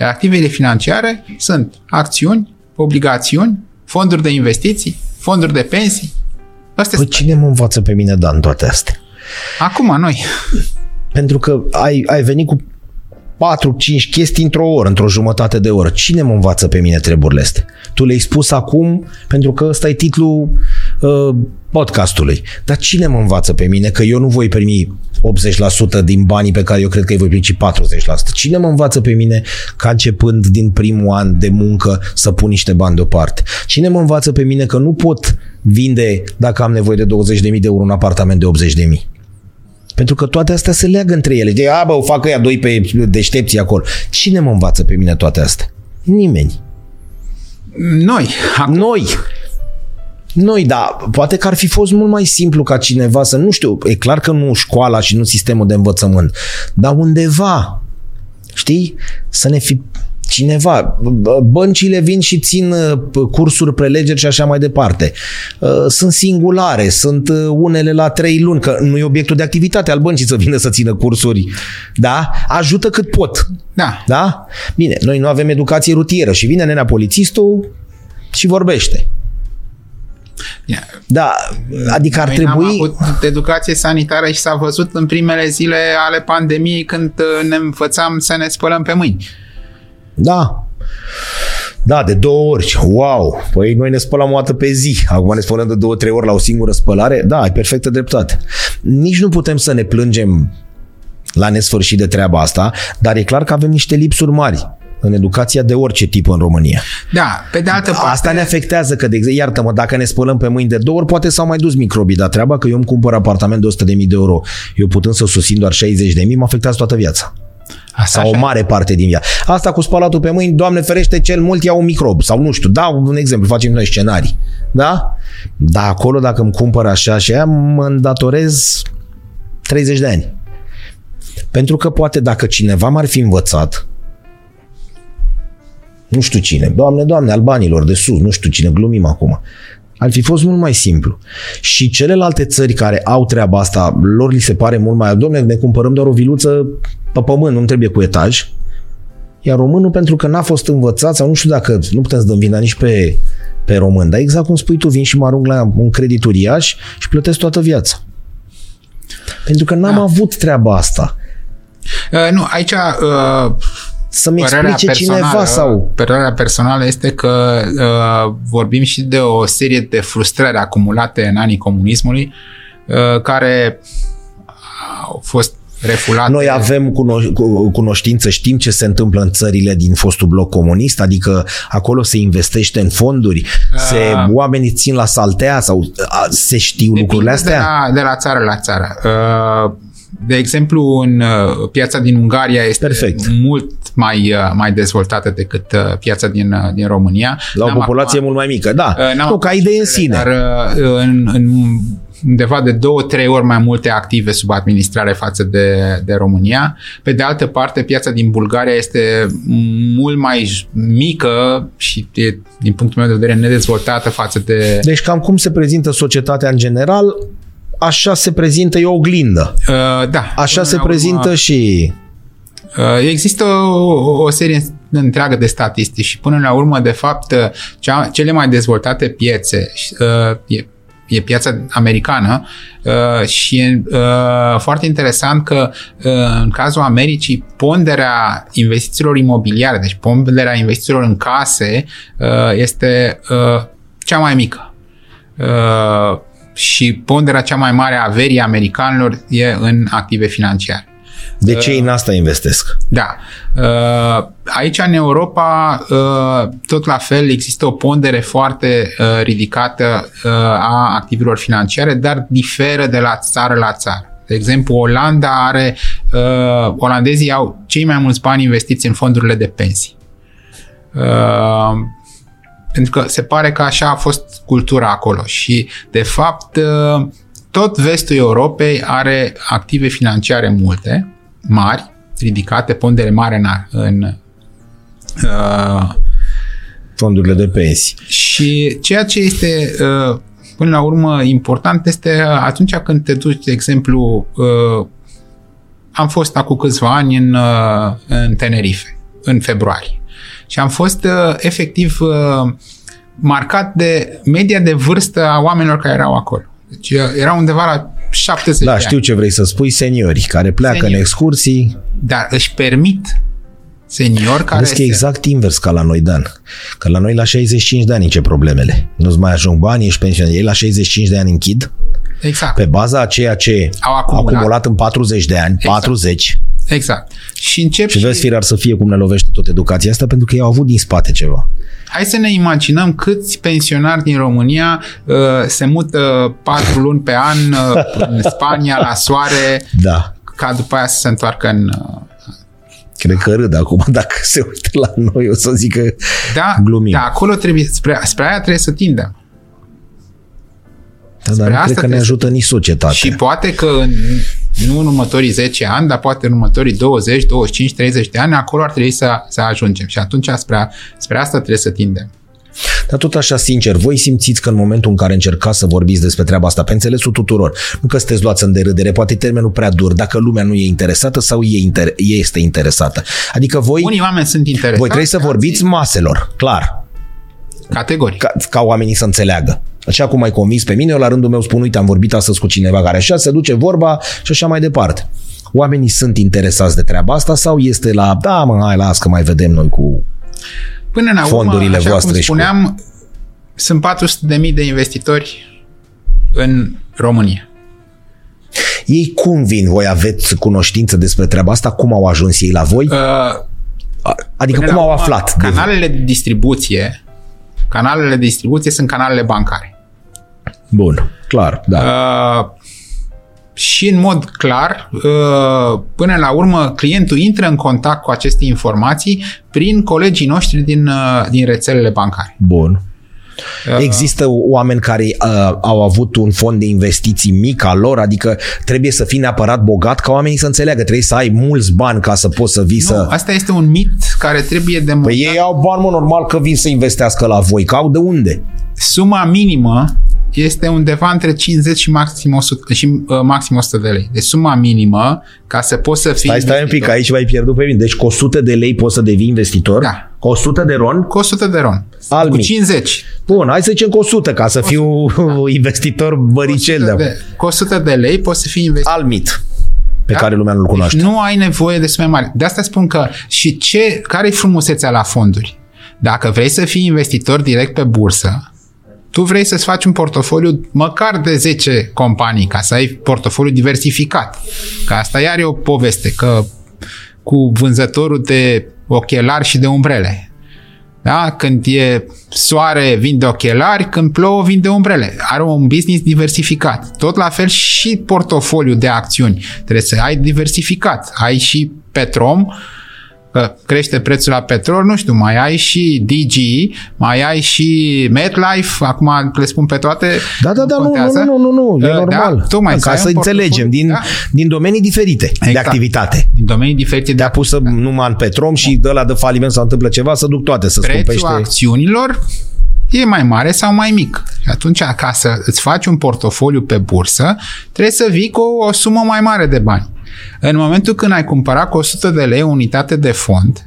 Iar activele financiare sunt acțiuni, obligațiuni, fonduri de investiții, fonduri de pensii. Astea păi cine mă învață pe mine, Dan, toate astea? Acum, noi. Pentru că ai, ai venit cu 4-5 chestii într-o oră, într-o jumătate de oră. Cine mă învață pe mine treburile astea? Tu le-ai spus acum pentru că ăsta e titlul uh, podcastului. Dar cine mă învață pe mine că eu nu voi primi 80% din banii pe care eu cred că îi voi primi 40%? Cine mă învață pe mine ca începând din primul an de muncă să pun niște bani deoparte? Cine mă învață pe mine că nu pot vinde dacă am nevoie de 20.000 de euro un apartament de 80.000? Pentru că toate astea se leagă între ele. De, a, bă, o fac ăia doi pe deștepții acolo. Cine mă învață pe mine toate astea? Nimeni. Noi. Noi. Noi, da, poate că ar fi fost mult mai simplu ca cineva să, nu știu, e clar că nu școala și nu sistemul de învățământ, dar undeva, știi, să ne fi cineva. Băncile vin și țin uh, cursuri, prelegeri și așa mai departe. Uh, sunt singulare, sunt uh, unele la trei luni, că nu e obiectul de activitate al băncii să vină să țină cursuri. Da? Ajută cât pot. Da. Da? Bine, noi nu avem educație rutieră și vine nenea polițistul și vorbește. Yeah. Da, adică ar Noi trebui... Am avut educație sanitară și s-a văzut în primele zile ale pandemiei când ne învățam să ne spălăm pe mâini. Da. Da, de două ori. Wow! Păi noi ne spălam o dată pe zi. Acum ne spălăm de două, trei ori la o singură spălare. Da, ai perfectă dreptate. Nici nu putem să ne plângem la nesfârșit de treaba asta, dar e clar că avem niște lipsuri mari în educația de orice tip în România. Da, pe de altă parte... Asta ne afectează, că de exemplu, iartă-mă, dacă ne spălăm pe mâini de două ori, poate s-au mai dus microbii, dar treaba că eu îmi cumpăr apartament de 100.000 de euro, eu putând să susțin doar 60.000, mă afectează toată viața. Asta sau așa. o mare parte din viață. Asta cu spălatul pe mâini, Doamne ferește, cel mult ia un microb. Sau nu știu, dau un exemplu, facem noi scenarii. Da? Dar acolo, dacă îmi cumpăr așa și aia, mă îndatorez 30 de ani. Pentru că poate dacă cineva m-ar fi învățat, nu știu cine, doamne, doamne, albanilor de sus, nu știu cine, glumim acum, ar fi fost mult mai simplu. Și celelalte țări care au treaba asta, lor li se pare mult mai... Domne, ne cumpărăm doar o viluță pe pământ, nu trebuie cu etaj. Iar românul, pentru că n-a fost învățat, sau nu știu dacă nu putem să dăm vina nici pe, pe român, dar exact cum spui tu, vin și mă arunc la un credit uriaș și plătesc toată viața. Pentru că n-am da. avut treaba asta. Uh, nu, aici uh, să-mi explice cineva sau... Părerea personală este că uh, vorbim și de o serie de frustrări acumulate în anii comunismului uh, care au fost refulate. Noi avem cunoș- cu- cunoștință, știm ce se întâmplă în țările din fostul bloc comunist, adică acolo se investește în fonduri, se, oamenii țin la saltea sau a, se știu lucrurile Depinde astea? De la, de la țară la țară. Uh, De exemplu, în uh, piața din Ungaria este Perfect. mult mai, uh, mai dezvoltată decât uh, piața din, uh, din România. La o N-am populație acum- mult mai mică, da. Uh, n-am Nu, ca acum idee în cifrele, sine. Dar uh, în, în undeva de două, trei ori mai multe active sub administrare față de, de România. Pe de altă parte, piața din Bulgaria este mult mai j- mică și e, din punctul meu de vedere nedezvoltată față de... Deci cam cum se prezintă societatea în general, așa se prezintă, e o oglindă. Uh, da. Așa Până se la urmă, prezintă și... Uh, Există o, o serie întreagă de statistici și până la urmă, de fapt, uh, cea, cele mai dezvoltate piețe uh, e, e piața americană uh, și e uh, foarte interesant că uh, în cazul Americii ponderea investițiilor imobiliare, deci ponderea investițiilor în case uh, este uh, cea mai mică. Uh, și ponderea cea mai mare a averii americanilor e în active financiare. De ce în asta investesc? Da. Uh, Aici, în Europa, uh, tot la fel, există o pondere foarte uh, ridicată uh, a activelor financiare, dar diferă de la țară la țară. De exemplu, Olanda are, uh, olandezii au cei mai mulți bani investiți în fondurile de pensii. Uh, pentru că se pare că așa a fost cultura acolo și, de fapt, uh, tot vestul Europei are active financiare multe, mari, ridicate, pondere mare în, în uh, Fondurile de pensii. și ceea ce este uh, până la urmă important este atunci când te duci, de exemplu, uh, am fost acum câțiva ani în, uh, în Tenerife, în februarie. Și am fost uh, efectiv uh, marcat de media de vârstă a oamenilor care erau acolo. Deci uh, era undeva la 70 Da, de știu ani. ce vrei să spui, seniori care pleacă Seniori. în excursii. Dar își permit senior care Vezi că e este- exact invers ca la noi, Dan. Că la noi la 65 de ani ce problemele. Nu-ți mai ajung bani, ești pensionar. Ei la 65 de ani închid Exact. pe baza a ceea ce Au au acumulat. acumulat în 40 de ani, Exact. 40, Exact. Și încep și vezi firar să fie cum ne lovește tot educația asta, pentru că ei au avut din spate ceva. Hai să ne imaginăm câți pensionari din România uh, se mută patru luni pe an uh, în Spania la soare Da. ca după aia să se întoarcă în... Uh, Cred că râd acum dacă se uită la noi, o să zică da, glumim. da, acolo trebuie, spre, spre aia trebuie să tindem. Da, dar nu Spre cred asta că ne trebuie să- ajută nici societatea. Și poate că în, nu în următorii 10 ani, dar poate în următorii 20, 25, 30 de ani, acolo ar trebui să, să ajungem. Și atunci spre, spre asta trebuie să tindem. Dar tot așa, sincer, voi simțiți că în momentul în care încercați să vorbiți despre treaba asta, pe înțelesul tuturor, nu că sunteți luați în derâdere, poate termenul prea dur, dacă lumea nu e interesată sau e inter- este interesată. Adică voi, Unii oameni sunt interesați. voi trebuie să alții vorbiți maselor, clar, Categoric. ca, ca oamenii să înțeleagă. Așa cum ai convins pe mine, eu la rândul meu spun, uite, am vorbit astăzi cu cineva care așa, se duce vorba și așa mai departe. Oamenii sunt interesați de treaba asta sau este la, da mă, hai, las că mai vedem noi cu... Până la urmă, fondurile așa voastre cum și cu- spuneam, sunt 400.000 de investitori în România. Ei cum vin? Voi aveți cunoștință despre treaba asta? Cum au ajuns ei la voi? Uh, Adică până cum la au urmă, aflat? de voi? Canalele de distribuție canalele de distribuție sunt canalele bancare. Bun, clar, da. Uh, și în mod clar, uh, până la urmă, clientul intră în contact cu aceste informații prin colegii noștri din, uh, din rețelele bancare. Bun. Există oameni care uh, au avut un fond de investiții mic al lor, adică trebuie să fii neapărat bogat ca oamenii să înțeleagă. Trebuie să ai mulți bani ca să poți să vii Nu, să... asta este un mit care trebuie demonstrat. Păi ei au bani, mă, normal că vin să investească la voi, că au de unde? Suma minimă este undeva între 50 și maxim 100, și, uh, maxim 100 de lei. Deci suma minimă ca să poți să fii Stai, stai un pic, investitor. aici v-ai pierdut pe mine. Deci cu 100 de lei poți să devii investitor? Da. Cu 100 de ron? Cu 100 de ron. Al cu mic. 50. Bun, hai să zicem cu 100 ca să fiu investitor băricel de, de, cu 100 de lei poți să fii investitor. Almit, pe Da? care lumea nu-l cunoaște. Deci nu ai nevoie de sume mari. De asta spun că și ce, care e frumusețea la fonduri? Dacă vrei să fii investitor direct pe bursă, tu vrei să-ți faci un portofoliu măcar de 10 companii ca să ai portofoliu diversificat. Că asta iar e o poveste, că cu vânzătorul de ochelari și de umbrele. Da? Când e soare, vinde ochelari, când plouă, vinde umbrele. Are un business diversificat. Tot la fel și portofoliu de acțiuni. Trebuie să ai diversificat. Ai și Petrom, că crește prețul la petrol, nu știu, mai ai și DG, mai ai și MetLife, acum le spun pe toate. Da, da, da, nu, nu, nu, nu, nu, e Da, normal. tocmai, să Ca ai să un înțelegem, din, Da. din domenii diferite de Exact. activitate. Din domenii diferite de De-a pus să numai în petrom și de la de faliment sau întâmplă ceva, să duc toate, să prețul scumpește. acțiunilor e mai mare sau mai mic. Și atunci, ca să îți faci un portofoliu pe bursă, trebuie să vii cu o sumă mai mare de bani. În momentul când ai cumpărat cu 100 de lei o unitate de fond,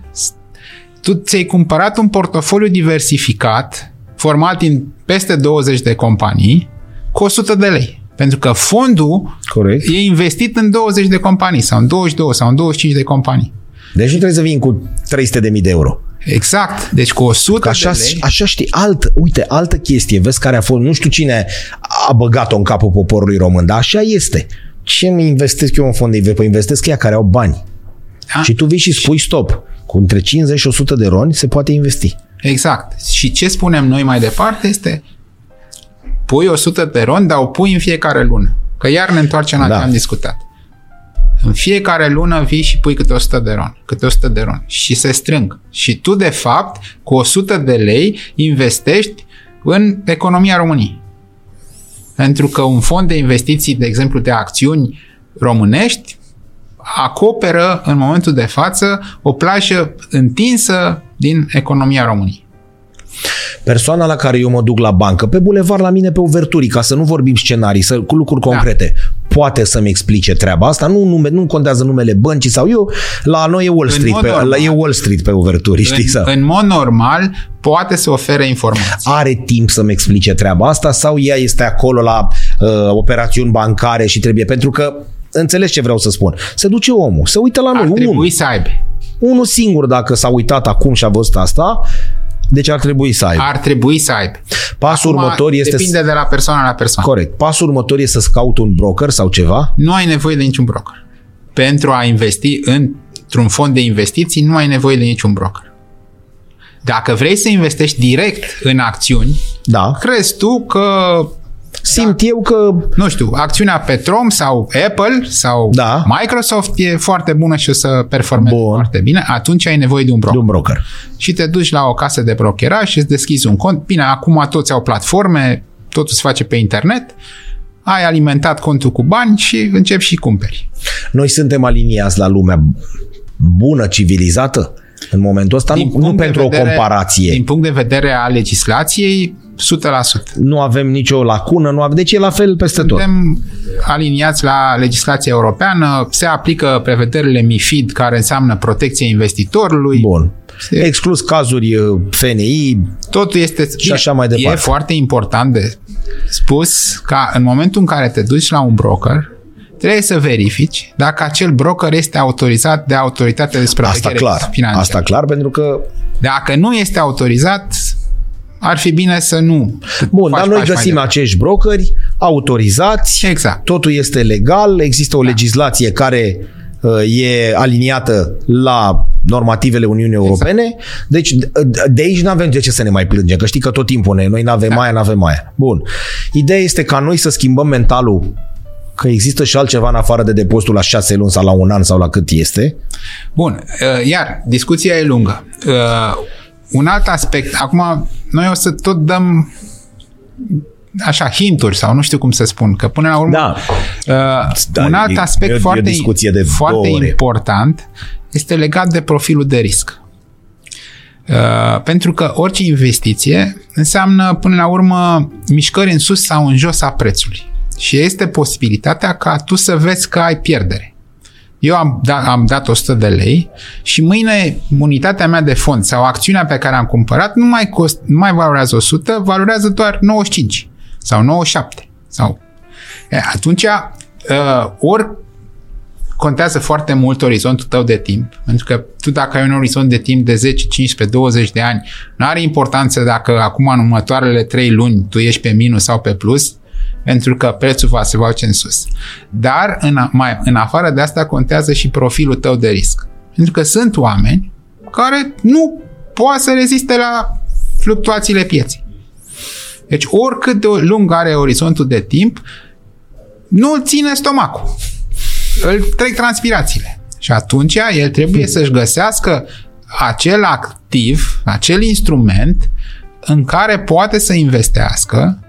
tu ți-ai cumpărat un portofoliu diversificat, format din peste 20 de companii, cu 100 de lei. Pentru că fondul Corect. e investit în 20 de companii, sau în 22, sau în 25 de companii. Deci nu trebuie să vin cu 300.000 de euro. Exact. Deci cu 100 Că așa, de lei... așa știi, alt, uite, altă chestie, vezi care a fost, nu știu cine a băgat-o în capul poporului român, dar așa este. Ce mi investesc eu în fond de investiții? Păi investesc ea care au bani. Da? Și tu vii și spui stop. Cu între 50 și 100 de roni se poate investi. Exact. Și ce spunem noi mai departe este pui 100 de ron, dar o pui în fiecare lună. Că iar ne întoarcem la Da. ce am discutat. În fiecare lună vii și pui câte 100 de ron, câte 100 de ron și se strâng. Și tu, de fapt, cu 100 de lei investești în economia României. Pentru că un fond de investiții, de exemplu, de acțiuni românești, acoperă în momentul de față o plajă întinsă din economia României. Persoana la care eu mă duc la bancă, pe bulevard la mine pe uverturi, ca să nu vorbim scenarii, să, cu lucruri Da. Concrete, poate să-mi explice treaba asta? Nu, nume, nu contează numele băncii sau eu, la noi e Wall În Street, mod pe, la, normal. e Wall Street pe uverturi, știi? În, Sau? în mod normal, poate să ofere informații. are timp să-mi explice treaba asta sau ea este acolo la uh, operațiuni bancare și trebuie, pentru că înțelegi ce vreau să spun. Se duce omul, se uită la Ar noi, unul, trebui să aibă. unul singur dacă s-a uitat acum și a văzut asta, deci ar trebui să aibă. Ar trebui să aibă. Pasul Acum, următor este... Depinde de la persoană la persoană. Corect. Pasul următor este să-ți caut un broker sau ceva? Nu ai nevoie de niciun broker. Pentru a investi într-un fond de investiții, nu ai nevoie de niciun broker. Dacă vrei să investești direct în acțiuni, Da. crezi tu că, Simt eu că nu știu, acțiunea Petrom sau Apple sau Da. Microsoft e foarte bună și o să performeze Bun. foarte bine, atunci ai nevoie de un de broker. un broker. și te duci la o casă de brokeraj și îți deschizi un cont. Bine, acum toți au platforme, totul se face pe internet, ai alimentat contul cu bani și începi și cumperi. Noi suntem aliniați la lumea bună, civilizată? În momentul ăsta, nu, nu punct de pentru o comparație. Din punct de vedere a legislației, 100%. Nu avem nicio lacună, nu avem, deci e la fel peste tot. Suntem aliniați la legislația europeană, se aplică prevederile MIFID, care înseamnă protecția investitorului. Bun. Exclus cazuri uh, FNI, Totul este... Și așa mai departe. E foarte important de spus ca în momentul în care te duci la un broker, trebuie să verifici dacă acel broker este autorizat de autoritatea de asta supraveghere clar. financiară. Asta clar, pentru că Dacă nu este autorizat, ar fi bine să nu Bun, faci dar noi pași mai găsim departe. acești brokeri autorizați, Exact. totul este legal, există o legislație care uh, e aliniată la normativele Uniunii Europene, deci d- de aici nu avem de ce să ne mai plângem, că știi că tot timpul ne, noi nu avem Da. aia, nu avem aia. Bun. Ideea este ca noi să schimbăm mentalul că există și altceva în afară de depozitul la șase luni sau la un an sau la cât este. Bun, uh, iar discuția e lungă. Uh, Un alt aspect, acum noi o să tot dăm așa, hinturi sau nu știu cum să spun, că până la urmă Da. uh, Da, un alt e- aspect e o- e o foarte, discuție de foarte două ore. important este legat de profilul de risc. Uh, pentru că orice investiție înseamnă până la urmă mișcări în sus sau în jos a prețului. Și este posibilitatea ca tu să vezi că ai pierdere. Eu am, da, am dat 100 de lei și mâine unitatea mea de fond sau acțiunea pe care am cumpărat nu mai, cost, nu mai valorează 100, valorează doar 95 sau 97. Sau... E, atunci, uh, ori contează foarte mult orizontul tău de timp, pentru că tu dacă ai un orizont de timp de 10, 15, 20 de ani, nu are importanță dacă acum în următoarele 3 luni tu ești pe minus sau pe plus, pentru că prețul va se va duce în sus. Dar în, mai, în afară de asta contează și profilul tău de risc. Pentru că sunt oameni care nu poate să reziste la fluctuațiile pieței. Deci oricât de lung are orizontul de timp, nu îl ține stomacul. Îl trec transpirațiile. Și atunci el trebuie să-și găsească acel activ, acel instrument în care poate să investească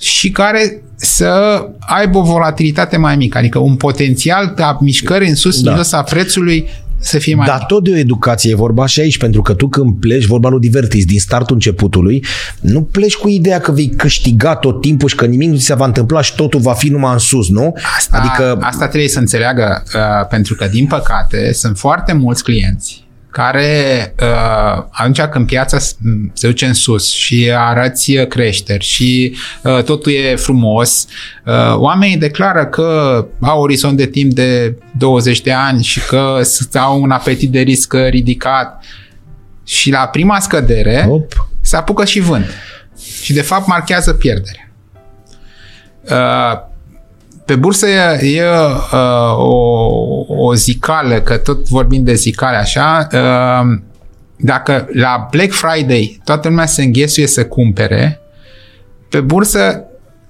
și care să aibă o volatilitate mai mică, adică un potențial de mișcări în sus, da. în jos a prețului să fie mai Dar mic. tot de o educație e vorba și aici, pentru că tu când pleci, vorba lui Divertis, din startul începutului, nu pleci cu ideea că vei câștiga tot timpul și că nimic nu ți se va întâmpla și totul va fi numai în sus, nu? Asta, adică... asta trebuie să înțeleagă, uh, pentru că, din păcate, sunt foarte mulți clienți care uh, atunci când piața se duce în sus și arăți creșteri și uh, totul e frumos, uh, oamenii declară că au orizont de timp de 20 de ani și că au un apetit de risc ridicat și la prima scădere Hop. se apucă și vând. Și de fapt marchează pierderea. Uh, pe bursă e, e uh, o, o zicală, că tot vorbim de zicale așa, uh, dacă la Black Friday toată lumea se înghesuie să cumpere, pe bursă,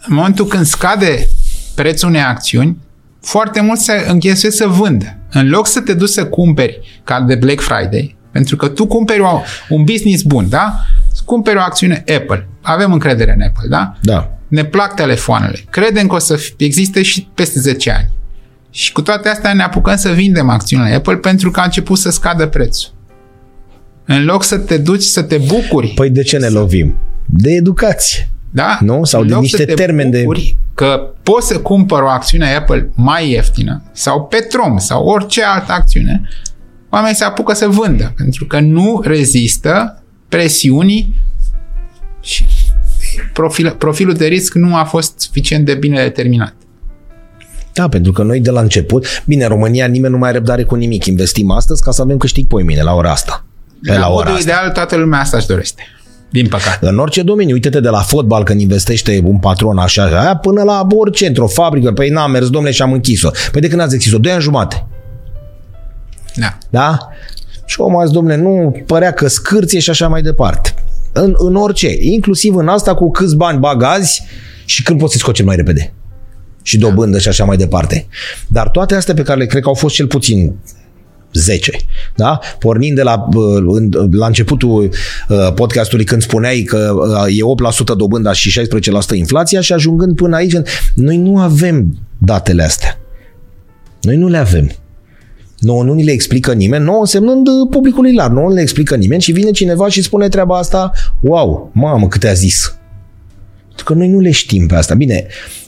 în momentul când scade prețul unei acțiuni, foarte mult se înghesuie să vândă. În loc să te duci să cumperi ca de Black Friday, pentru că tu cumperi un business bun, da? Cumperi o acțiune Apple. Avem încredere în Apple, da? Da ne plac telefoanele, credem că o să existe și peste 10 ani. Și cu toate astea ne apucăm să vindem acțiunile Apple pentru că a început să scadă prețul. În loc să te duci să te bucuri. Păi de ce ne lovim? De educație. Da? Nu? Sau de niște termeni de... că poți să cumpăr o acțiune Apple mai ieftină sau Petrom sau orice altă acțiune, oamenii se apucă să vândă pentru că nu rezistă presiunii și profil, profilul de risc nu a fost suficient de bine determinat. Da, pentru că noi de la început, bine, în România nimeni nu mai are răbdare cu nimic. Investim astăzi ca să avem câștig pe mine la ora asta. Pe la, la ora asta. ideal, toată lumea asta își dorește. Din păcate. În orice domeniu, uite-te de la fotbal când investește un patron așa, aia, până la orice, într-o fabrică, păi n-am mers, domnule, și am închis-o. Păi de când ați închis-o? Doi ani jumate. Da. Da? Și omul azi, domnule, nu părea că scârție și așa mai departe în, în orice, inclusiv în asta cu câți bani bagazi și când poți să scoți mai repede. Și dobândă și așa mai departe. Dar toate astea pe care le cred că au fost cel puțin 10. Da? Pornind de la, la începutul uh, podcastului când spuneai că uh, e 8% dobânda și 16% inflația și ajungând până aici, noi nu avem datele astea. Noi nu le avem. Nu, nu ni le explică nimeni, nu însemnând uh, publicului larg, nu le explică nimeni și vine cineva și spune treaba asta, wow, mamă, câte a zis. Pentru că noi nu le știm pe asta. Bine,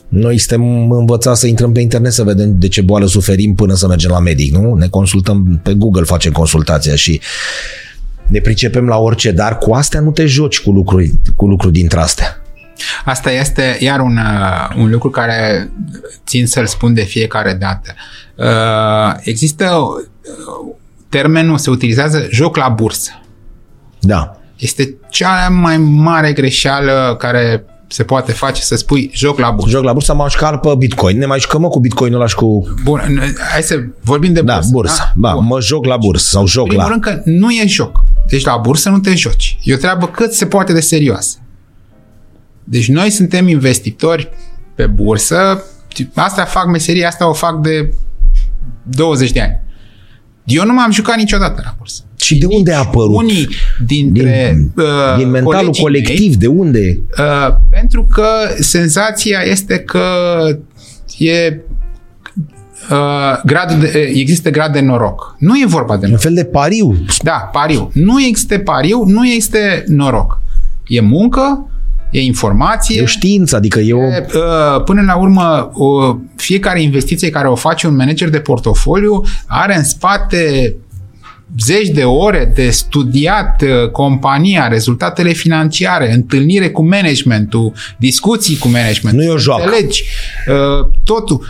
noi suntem învățați să intrăm pe internet să vedem de ce boală suferim până să mergem la medic, nu? Ne consultăm pe Google, facem consultația și ne pricepem la orice, dar cu astea nu te joci cu lucruri, cu lucruri dintre astea. Asta este iar un, uh, un lucru care țin să-l spun de fiecare dată. Uh, există uh, termenul, se utilizează joc la bursă. Da. Este cea mai mare greșeală care se poate face să spui joc la bursă. Joc la bursă, mă jucat pe Bitcoin. Ne mai jucăm mă cu Bitcoinul ăla și cu... Bun, hai să vorbim de da, bursă. bursă. Da, Bun. mă joc la bursă sau joc Primul la... rând că nu e joc. Deci la bursă nu te joci. E o treabă cât se poate de serioasă. Deci noi suntem investitori pe bursă, asta fac meseria asta, o fac de 20 de ani. Eu nu m-am jucat niciodată la bursă. Și de unde a apărut? Unii dintre din, uh, din mentalul colectiv, mei, de unde? Uh, pentru că senzația este că e uh, grad de, există grad de noroc. Nu e vorba de noroc. Un fel de pariu. Da, pariu. Nu este pariu, nu este noroc. E muncă, e informație. E o știință, adică e o... E, uh, până la urmă, o, fiecare investiție care o face un manager de portofoliu are în spate zeci de ore de studiat uh, compania, rezultatele financiare, întâlnire cu managementul, discuții cu managementul. Nu e o joacă. Înțelegi uh, totul.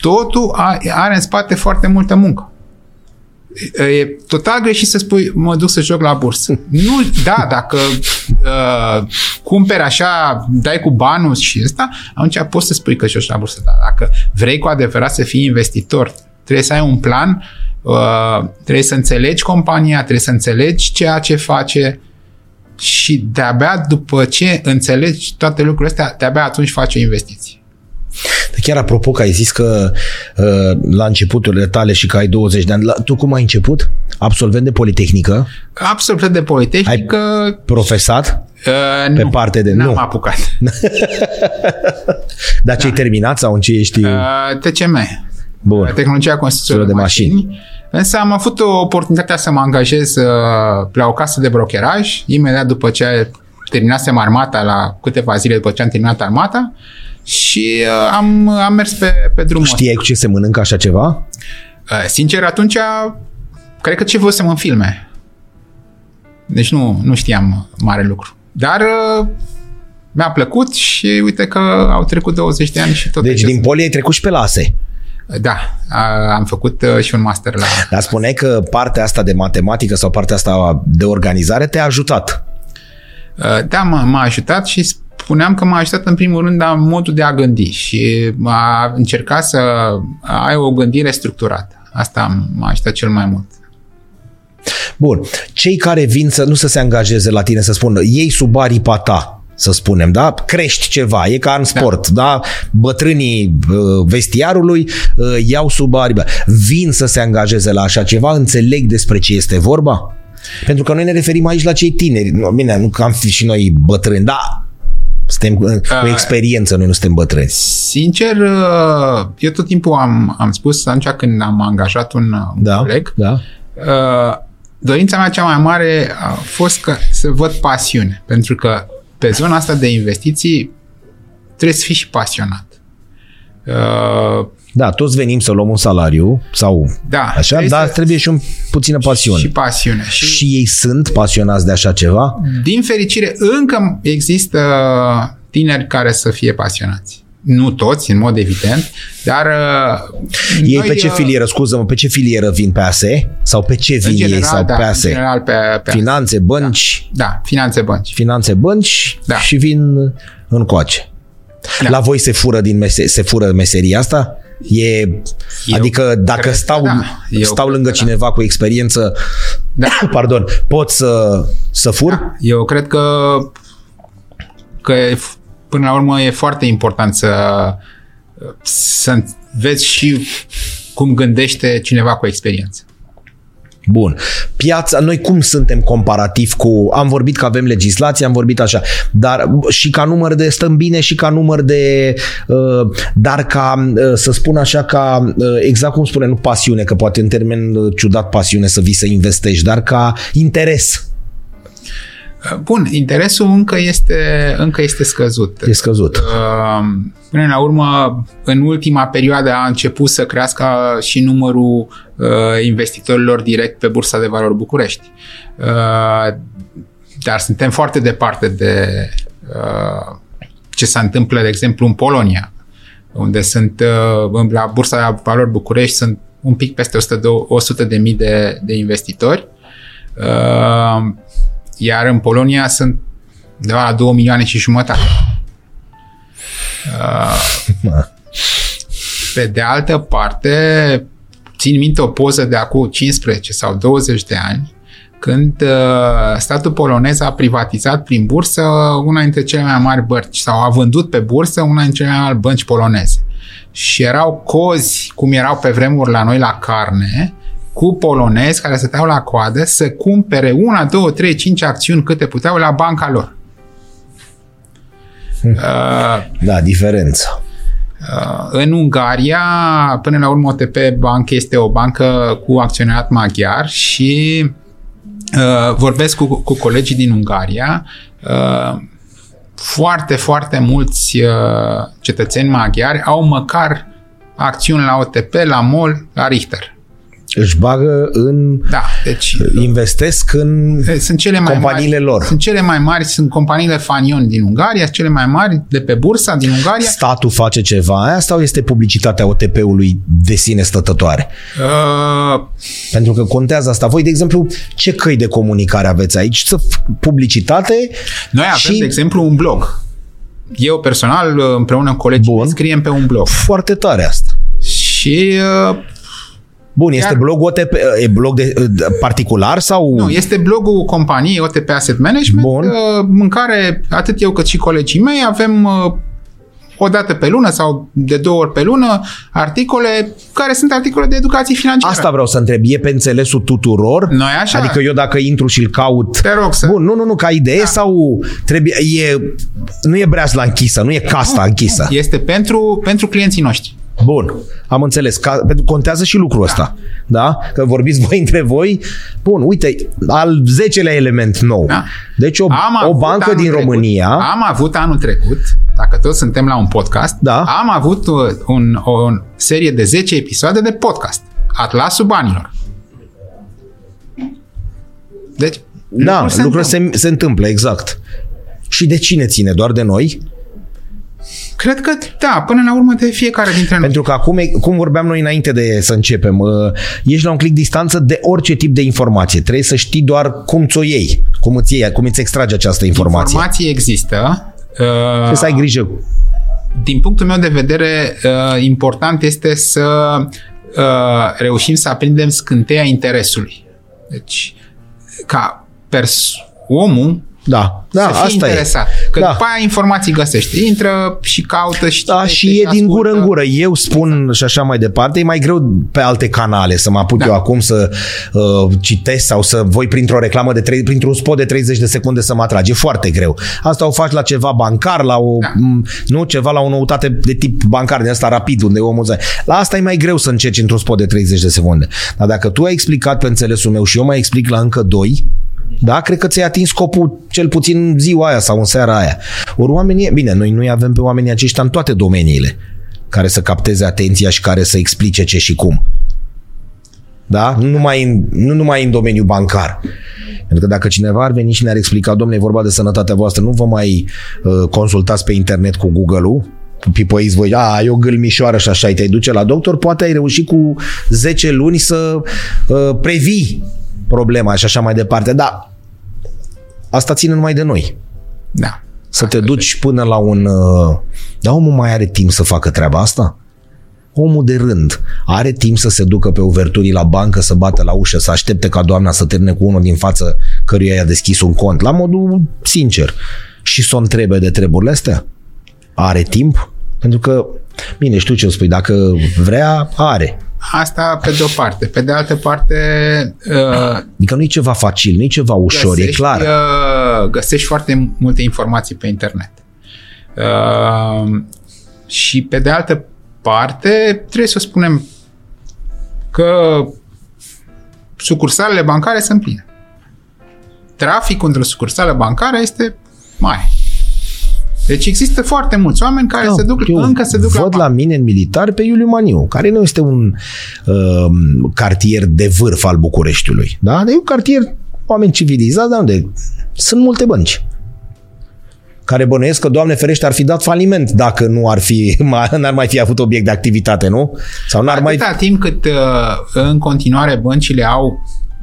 totul are în spate foarte multă muncă. E total greșit să spui, mă duc să joc la bursă. Nu, da, dacă uh, cumperi așa, dai cu banul și ăsta, atunci poți să spui că joci la bursă. Dar dacă vrei cu adevărat să fii investitor, trebuie să ai un plan, uh, trebuie să înțelegi compania, trebuie să înțelegi ceea ce face și de-abia după ce înțelegi toate lucrurile astea, de-abia atunci faci o investiție. Chiar apropo că ai zis că uh, la începuturile tale și că ai 20 de ani, la, tu cum ai început? Absolvent de Politehnică? Absolvent de Politehnică. Ai profesat? Uh, pe nu, parte de... N-am nu. apucat. Dar ce ai da. terminat sau în ce ești? Uh, TCM. Bun. Tehnologia construcțiilor de, de mașini. mașini. Însă am avut o oportunitate să mă angajez uh, la o casă de brokeraj, imediat după ce terminasem armata, la câteva zile după ce am terminat armata, și uh, am, am mers pe, pe drumul Știai cu ce se mănâncă așa ceva? Uh, sincer, atunci, cred că ce văzusem în filme. Deci nu, nu știam mare lucru. Dar uh, mi-a plăcut și uite că au trecut 20 de ani și tot. Deci din poli ai trecut și pe lase. Da, am făcut și un master la... Dar spune că partea asta de matematică sau partea asta de organizare te-a ajutat. Da, m-a, m-a ajutat și spuneam că m-a ajutat în primul rând la modul de a gândi și a încercat să ai o gândire structurată. Asta m-a ajutat cel mai mult. Bun. Cei care vin să nu să se angajeze la tine, să spună, ei sub aripa ta, să spunem, da? Crești ceva, e ca în da. sport, da? da? Bătrânii uh, vestiarului uh, iau sub aripa. Vin să se angajeze la așa ceva, înțeleg despre ce este vorba? Pentru că noi ne referim aici la cei tineri. Bine, nu că am fi și noi bătrâni, dar suntem cu uh, experiență, noi nu suntem bătrâni. Sincer, uh, eu tot timpul am, am spus, atunci când am angajat un, un da, coleg, da. Uh, dorința mea cea mai mare a fost că să văd pasiune. Pentru că pe zona asta de investiții trebuie să fii și pasionat. Uh, da, toți venim să luăm un salariu sau da, așa, trebuie dar să... trebuie și un puțină pasiune. Și pasiune. Și... și ei sunt pasionați de așa ceva? Din fericire, încă există tineri care să fie pasionați. Nu toți, în mod evident, dar... Uh, ei noi, pe ce uh, filieră, scuză-mă, pe ce filieră vin pe ASE? Sau pe ce vin general, ei sau da, pe ASE? În general pe, pe Finanțe, bănci? Da, da finanțe, bănci. Finanțe, bănci da. și vin în coace. Da. La voi se fură, din mese- se fură meseria asta? E, eu adică dacă stau, da. stau lângă cineva da. cu experiență, da. pardon, pot să, să fur? Da. Eu cred că, că până la urmă e foarte important să, să vezi și cum gândește cineva cu experiență. Bun. Piața, noi cum suntem comparativ cu... Am vorbit că avem legislație, am vorbit așa, dar și ca număr de... Stăm bine și ca număr de... Uh, dar ca, uh, să spun așa, ca uh, exact cum spune, nu pasiune, că poate în termen ciudat pasiune să vii să investești, dar ca interes Bun, interesul încă este, încă este scăzut. E scăzut. Uh, până la urmă, în ultima perioadă a început să crească și numărul uh, investitorilor direct pe Bursa de Valori București. Uh, dar suntem foarte departe de ce se întâmplă, de exemplu, în Polonia, unde sunt la Bursa de Valori București sunt un pic peste 100 de mii de, de investitori. Iar în Polonia sunt de la 2 milioane și jumătate. Uh, pe de altă parte, țin minte o poză de acum 15 sau 20 de ani, când uh, statul polonez a privatizat prin bursă una dintre cele mai mari bărci sau a vândut pe bursă una dintre cele mai mari bănci poloneze. Și erau cozi, cum erau pe vremuri la noi la carne, cu polonezi care stăteau la coadă să cumpere una, două, trei, cinci acțiuni câte puteau la banca lor. Hm. Uh, da, diferență. Uh, în Ungaria, până la urmă, OTP Bank este o bancă cu acționat maghiar și uh, vorbesc cu, cu colegii din Ungaria. Uh, foarte, foarte mulți uh, cetățeni maghiari au măcar acțiuni la OTP, la MOL, la Richter. Își bagă în... Da, deci... Investesc în sunt cele mai companiile mari, lor. Sunt cele mai mari, sunt companiile Fanion din Ungaria, cele mai mari de pe bursa din Ungaria. Statul face ceva aia sau este publicitatea OTP-ului de sine stătătoare? Uh, Pentru că contează asta. Voi, de exemplu, ce căi de comunicare aveți aici? Să publicitate noi avem, și... de exemplu, un blog. Eu personal, împreună cu colegii, Bun. scriem pe un blog. Foarte tare asta. Și uh, Bun, este Iar- blog OTP, e blog de, de particular sau... Nu, este blogul companiei OTP Asset Management, Bun. uh, în care atât eu cât și colegii mei avem uh, o dată pe lună sau de două ori pe lună articole care sunt articole de educație financiară. Asta vreau să întreb. E pe înțelesul tuturor? Noi așa. Adică eu dacă intru și-l caut... Te rog să... Bun, nu, nu, nu, ca idee da. sau trebuie... E, nu e breasla închisă, nu e casta închisă. Este pentru, pentru clienții noștri. Bun, am înțeles. Ca, pentru contează și lucrul ăsta. Da? Că vorbiți voi între voi. Bun, uite, al zecelea element nou. Da. Deci o, Am o avut bancă anul din trecut- România... Am avut anul trecut, dacă toți suntem la un podcast, Da. am avut uh, un, o serie de 10 episoade de podcast. Atlasul banilor. Deci, Da, lucruri se lucrurile se, se întâmplă, exact. Și de cine ține? Doar de noi? Cred că, da, până la urmă de fiecare dintre noi. Pentru că acum, e- cum vorbeam noi înainte de să începem, uh, ești la un click distanță de orice tip de informație. Trebuie să știi doar cum ți-o iei, cum îți, iei, cum îți extrage această informație. Informații există. Trebuie să ai Uh, grijă. din punctul meu de vedere, uh, important este să uh, reușim să aprindem scânteia interesului. Deci, ca pers- omul Da, da, să fie asta interesat. e. Că da. după aia informații găsește. Intră și caută și Da, citește și e din ascultă. gură în gură. Eu spun și așa mai departe, e mai greu pe alte canale să mă apuc Da. eu acum să uh, citesc sau să voi printr-o reclamă, de tre- printr-un spot de 30 de secunde să mă atrage. E foarte greu. Asta o faci la ceva bancar, la o, Da. m, nu, ceva la o noutate de tip bancar, din asta rapid, unde omul zice. La asta e mai greu să încerci într-un spot de 30 de secunde. Dar dacă tu ai explicat pe înțelesul meu și eu mai explic la încă doi, da, cred că ți-ai atins scopul cel puțin în ziua aia sau în seara aia. Ori oamenii, bine, noi nu avem pe oamenii aceștia în toate domeniile care să capteze atenția și care să explice ce și cum. Da? Nu numai în, nu numai în domeniul bancar. Pentru că dacă cineva ar veni și ne-ar explica, domnule, e vorba de sănătatea voastră, nu vă mai uh, consultați pe internet cu Google-ul, pipăiți voi, a, e o gâlmișoară și așa, te duce la doctor, poate ai reușit cu 10 luni să uh, previi problema și așa mai departe. Da, asta ține numai de noi. Da. Să te duci până la un... uh, Dar omul mai are timp să facă treaba asta? Omul de rând are timp să se ducă pe uverturii la bancă, să bată la ușă, să aștepte ca doamna să termine cu unul din față căruia i-a deschis un cont, la modul sincer, și să o întrebe de treburile astea? Are timp? Pentru că, bine, știu ce o spui, dacă vrea, are. Asta pe de o parte. Pe de altă parte, uh, Adică nu e ceva facil, nu e ceva ușor, e clar. Uh, găsești foarte multe informații pe internet. Uh, și pe de altă parte, trebuie să spunem că sucursalele bancare sunt pline. Traficul între sucursale bancare este mare. Deci există foarte mulți oameni care Da, se duc, eu încă se duc la, văd la, bancă. mine în militar pe Iuliu Maniu, care nu este un uh, cartier de vârf al Bucureștiului. Da? Dar e un cartier oameni civilizați, dar unde sunt multe bănci care bănuiesc că, Doamne ferește, ar fi dat faliment dacă nu ar fi, n-ar mai fi avut obiect de activitate, nu? Sau n-ar mai... Atâta timp cât uh, în continuare băncile au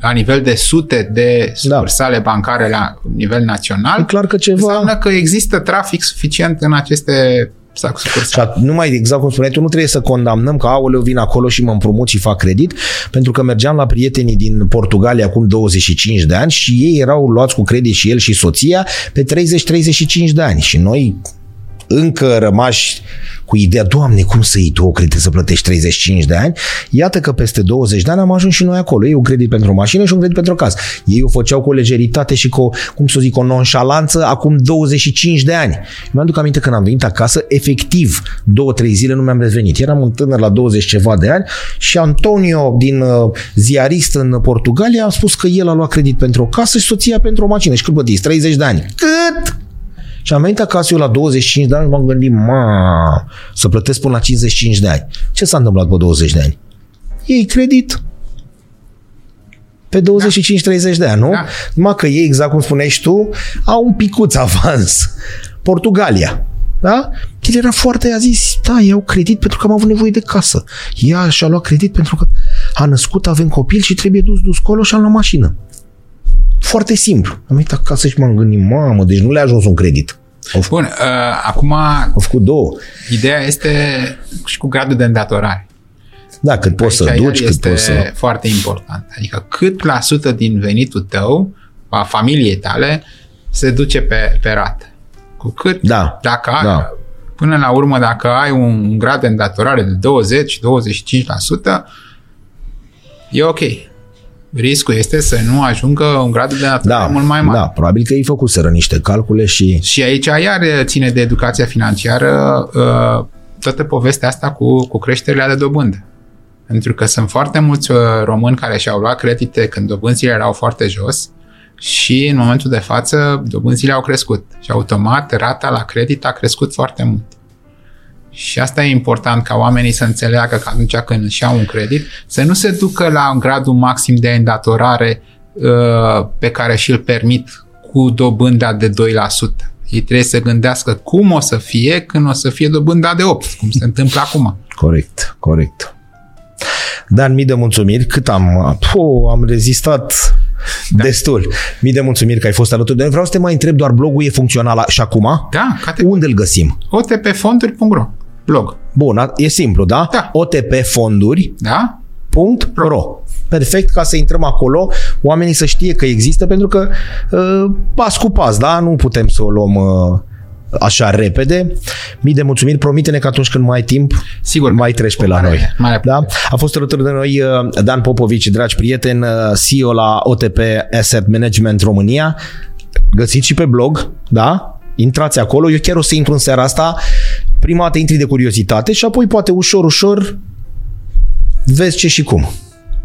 la nivel de sute de sucursale bancare la nivel național, E clar că ceva... înseamnă că există trafic suficient în aceste Și sucursale. at- numai exact cum spuneai tu, nu trebuie să condamnăm că aoleu vin acolo și mă împrumut și fac credit, pentru că mergeam la prietenii din Portugalia acum 25 de ani și ei erau luați cu credit și el și soția pe 30-35 de ani și noi încă rămași cu ideea, Doamne, cum să iei tu o credit să plătești 35 de ani? Iată că peste 20 de ani am ajuns și noi acolo. Ei un credit pentru o mașină și un credit pentru o casă. Ei o făceau cu o lejeritate și cu, o, cum să zic, o nonșalanță acum 25 de ani. Mi-aduc aminte când am venit acasă, efectiv, două, trei zile nu mi-am revenit. Eram un tânăr la 20 ceva de ani și Antonio, din uh, ziarist în Portugalia, a spus că el a luat credit pentru o casă și soția pentru o mașină. Și cât plătiți? 30 de ani. Cât? Și am venit acasă eu la 25 de ani și m-am gândit, ma, să plătesc până la 55 de ani. Ce s-a întâmplat pe 20 de ani? Ei credit, pe 25-30 de ani, nu? Da. Numai că ei, exact cum spuneai și tu, au un picuț avans. Portugalia. Da? El era foarte, a zis, da, iau credit pentru că am avut nevoie de casă. Ea și-a luat credit pentru că a născut, avem copil și trebuie dus, dus colo și am luat mașină. Foarte simplu. Am venit acasă și m-am gândit, mamă, deci nu le-a ajuns un credit. Au, f- Bun, uh, acum au făcut două. ideea este și cu gradul de îndatorare. Da, cât poți să Aici duci, cât este poți să... foarte important. Adică cât la sută din venitul tău, a familiei tale, se duce pe, pe rată. Cu cât, Da, dacă ai, da. până la urmă, dacă ai un grad de îndatorare de 20-25%, e ok. Riscul este să nu ajungă un grad de îndatorare Da, mult mai mare. da, probabil că ei făcuseră niște calcule și... Și aici iar ține de educația financiară uh, toată povestea asta cu, cu creșterile de dobândă. Pentru că sunt foarte mulți uh, români care și-au luat credite când dobânzile erau foarte jos și în momentul de față dobânzile au crescut și automat rata la credit a crescut foarte mult. Și asta e important ca oamenii să înțeleagă că atunci când își iau un credit, să nu se ducă la un gradul maxim de îndatorare uh, pe care și-l permit cu dobânda de 2%. Ei trebuie să gândească cum o să fie când o să fie dobânda de 8, cum se întâmplă acum. Corect, corect. Dan, mii de mulțumiri. Cât am... Po, am rezistat da. destul. Mii de mulțumiri că ai fost alături de noi. Vreau să te mai întreb, doar blogul e funcțional și acum? Da, cate- Unde îl găsim? otpfonduri.ro blog. Bun, a- e simplu, da? Da. otpfonduri.ro Da? Perfect, ca să intrăm acolo, oamenii să știe că există, pentru că uh, pas cu pas, da? Nu putem să o luăm uh, așa repede. Mii de mulțumiri, promite-ne că atunci când mai ai timp, Sigur. mai treci pe la Mare- noi. mare da? A fost alături de noi uh, Dan Popovici, dragi prieteni, uh, CEO la OTP Asset Management România. Găsiți și pe blog, da? Intrați acolo. Eu chiar o să intru în seara asta. Prima dată intri de curiozitate și apoi poate ușor, ușor vezi ce și cum.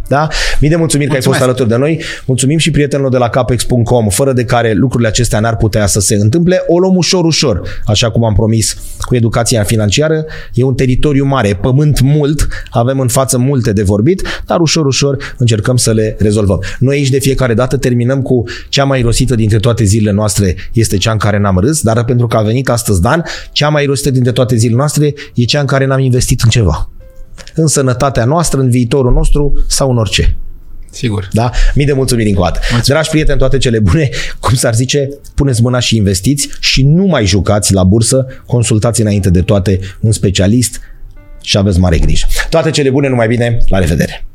Da? Mii de mulțumiri că ai fost Mulțumesc. alături de noi. Mulțumim și prietenilor de la capex.com, fără de care lucrurile acestea n-ar putea să se întâmple. O luăm ușor, ușor, așa cum am promis cu educația financiară. E un teritoriu mare, e pământ mult, avem în față multe de vorbit, dar ușor, ușor încercăm să le rezolvăm. Noi aici de fiecare dată terminăm cu cea mai rosită dintre toate zilele noastre este cea în care n-am râs, dar pentru că a venit astăzi Dan, cea mai rosită dintre toate zilele noastre e cea în care n-am investit în ceva. În sănătatea noastră, în viitorul nostru sau în orice. Sigur. Da? Mii de mulțumiri încă o dată. Dragi prieteni, toate cele bune, cum s-ar zice, puneți mâna și investiți și nu mai jucați la bursă, consultați înainte de toate un specialist și aveți mare grijă. Toate cele bune, numai bine, la revedere!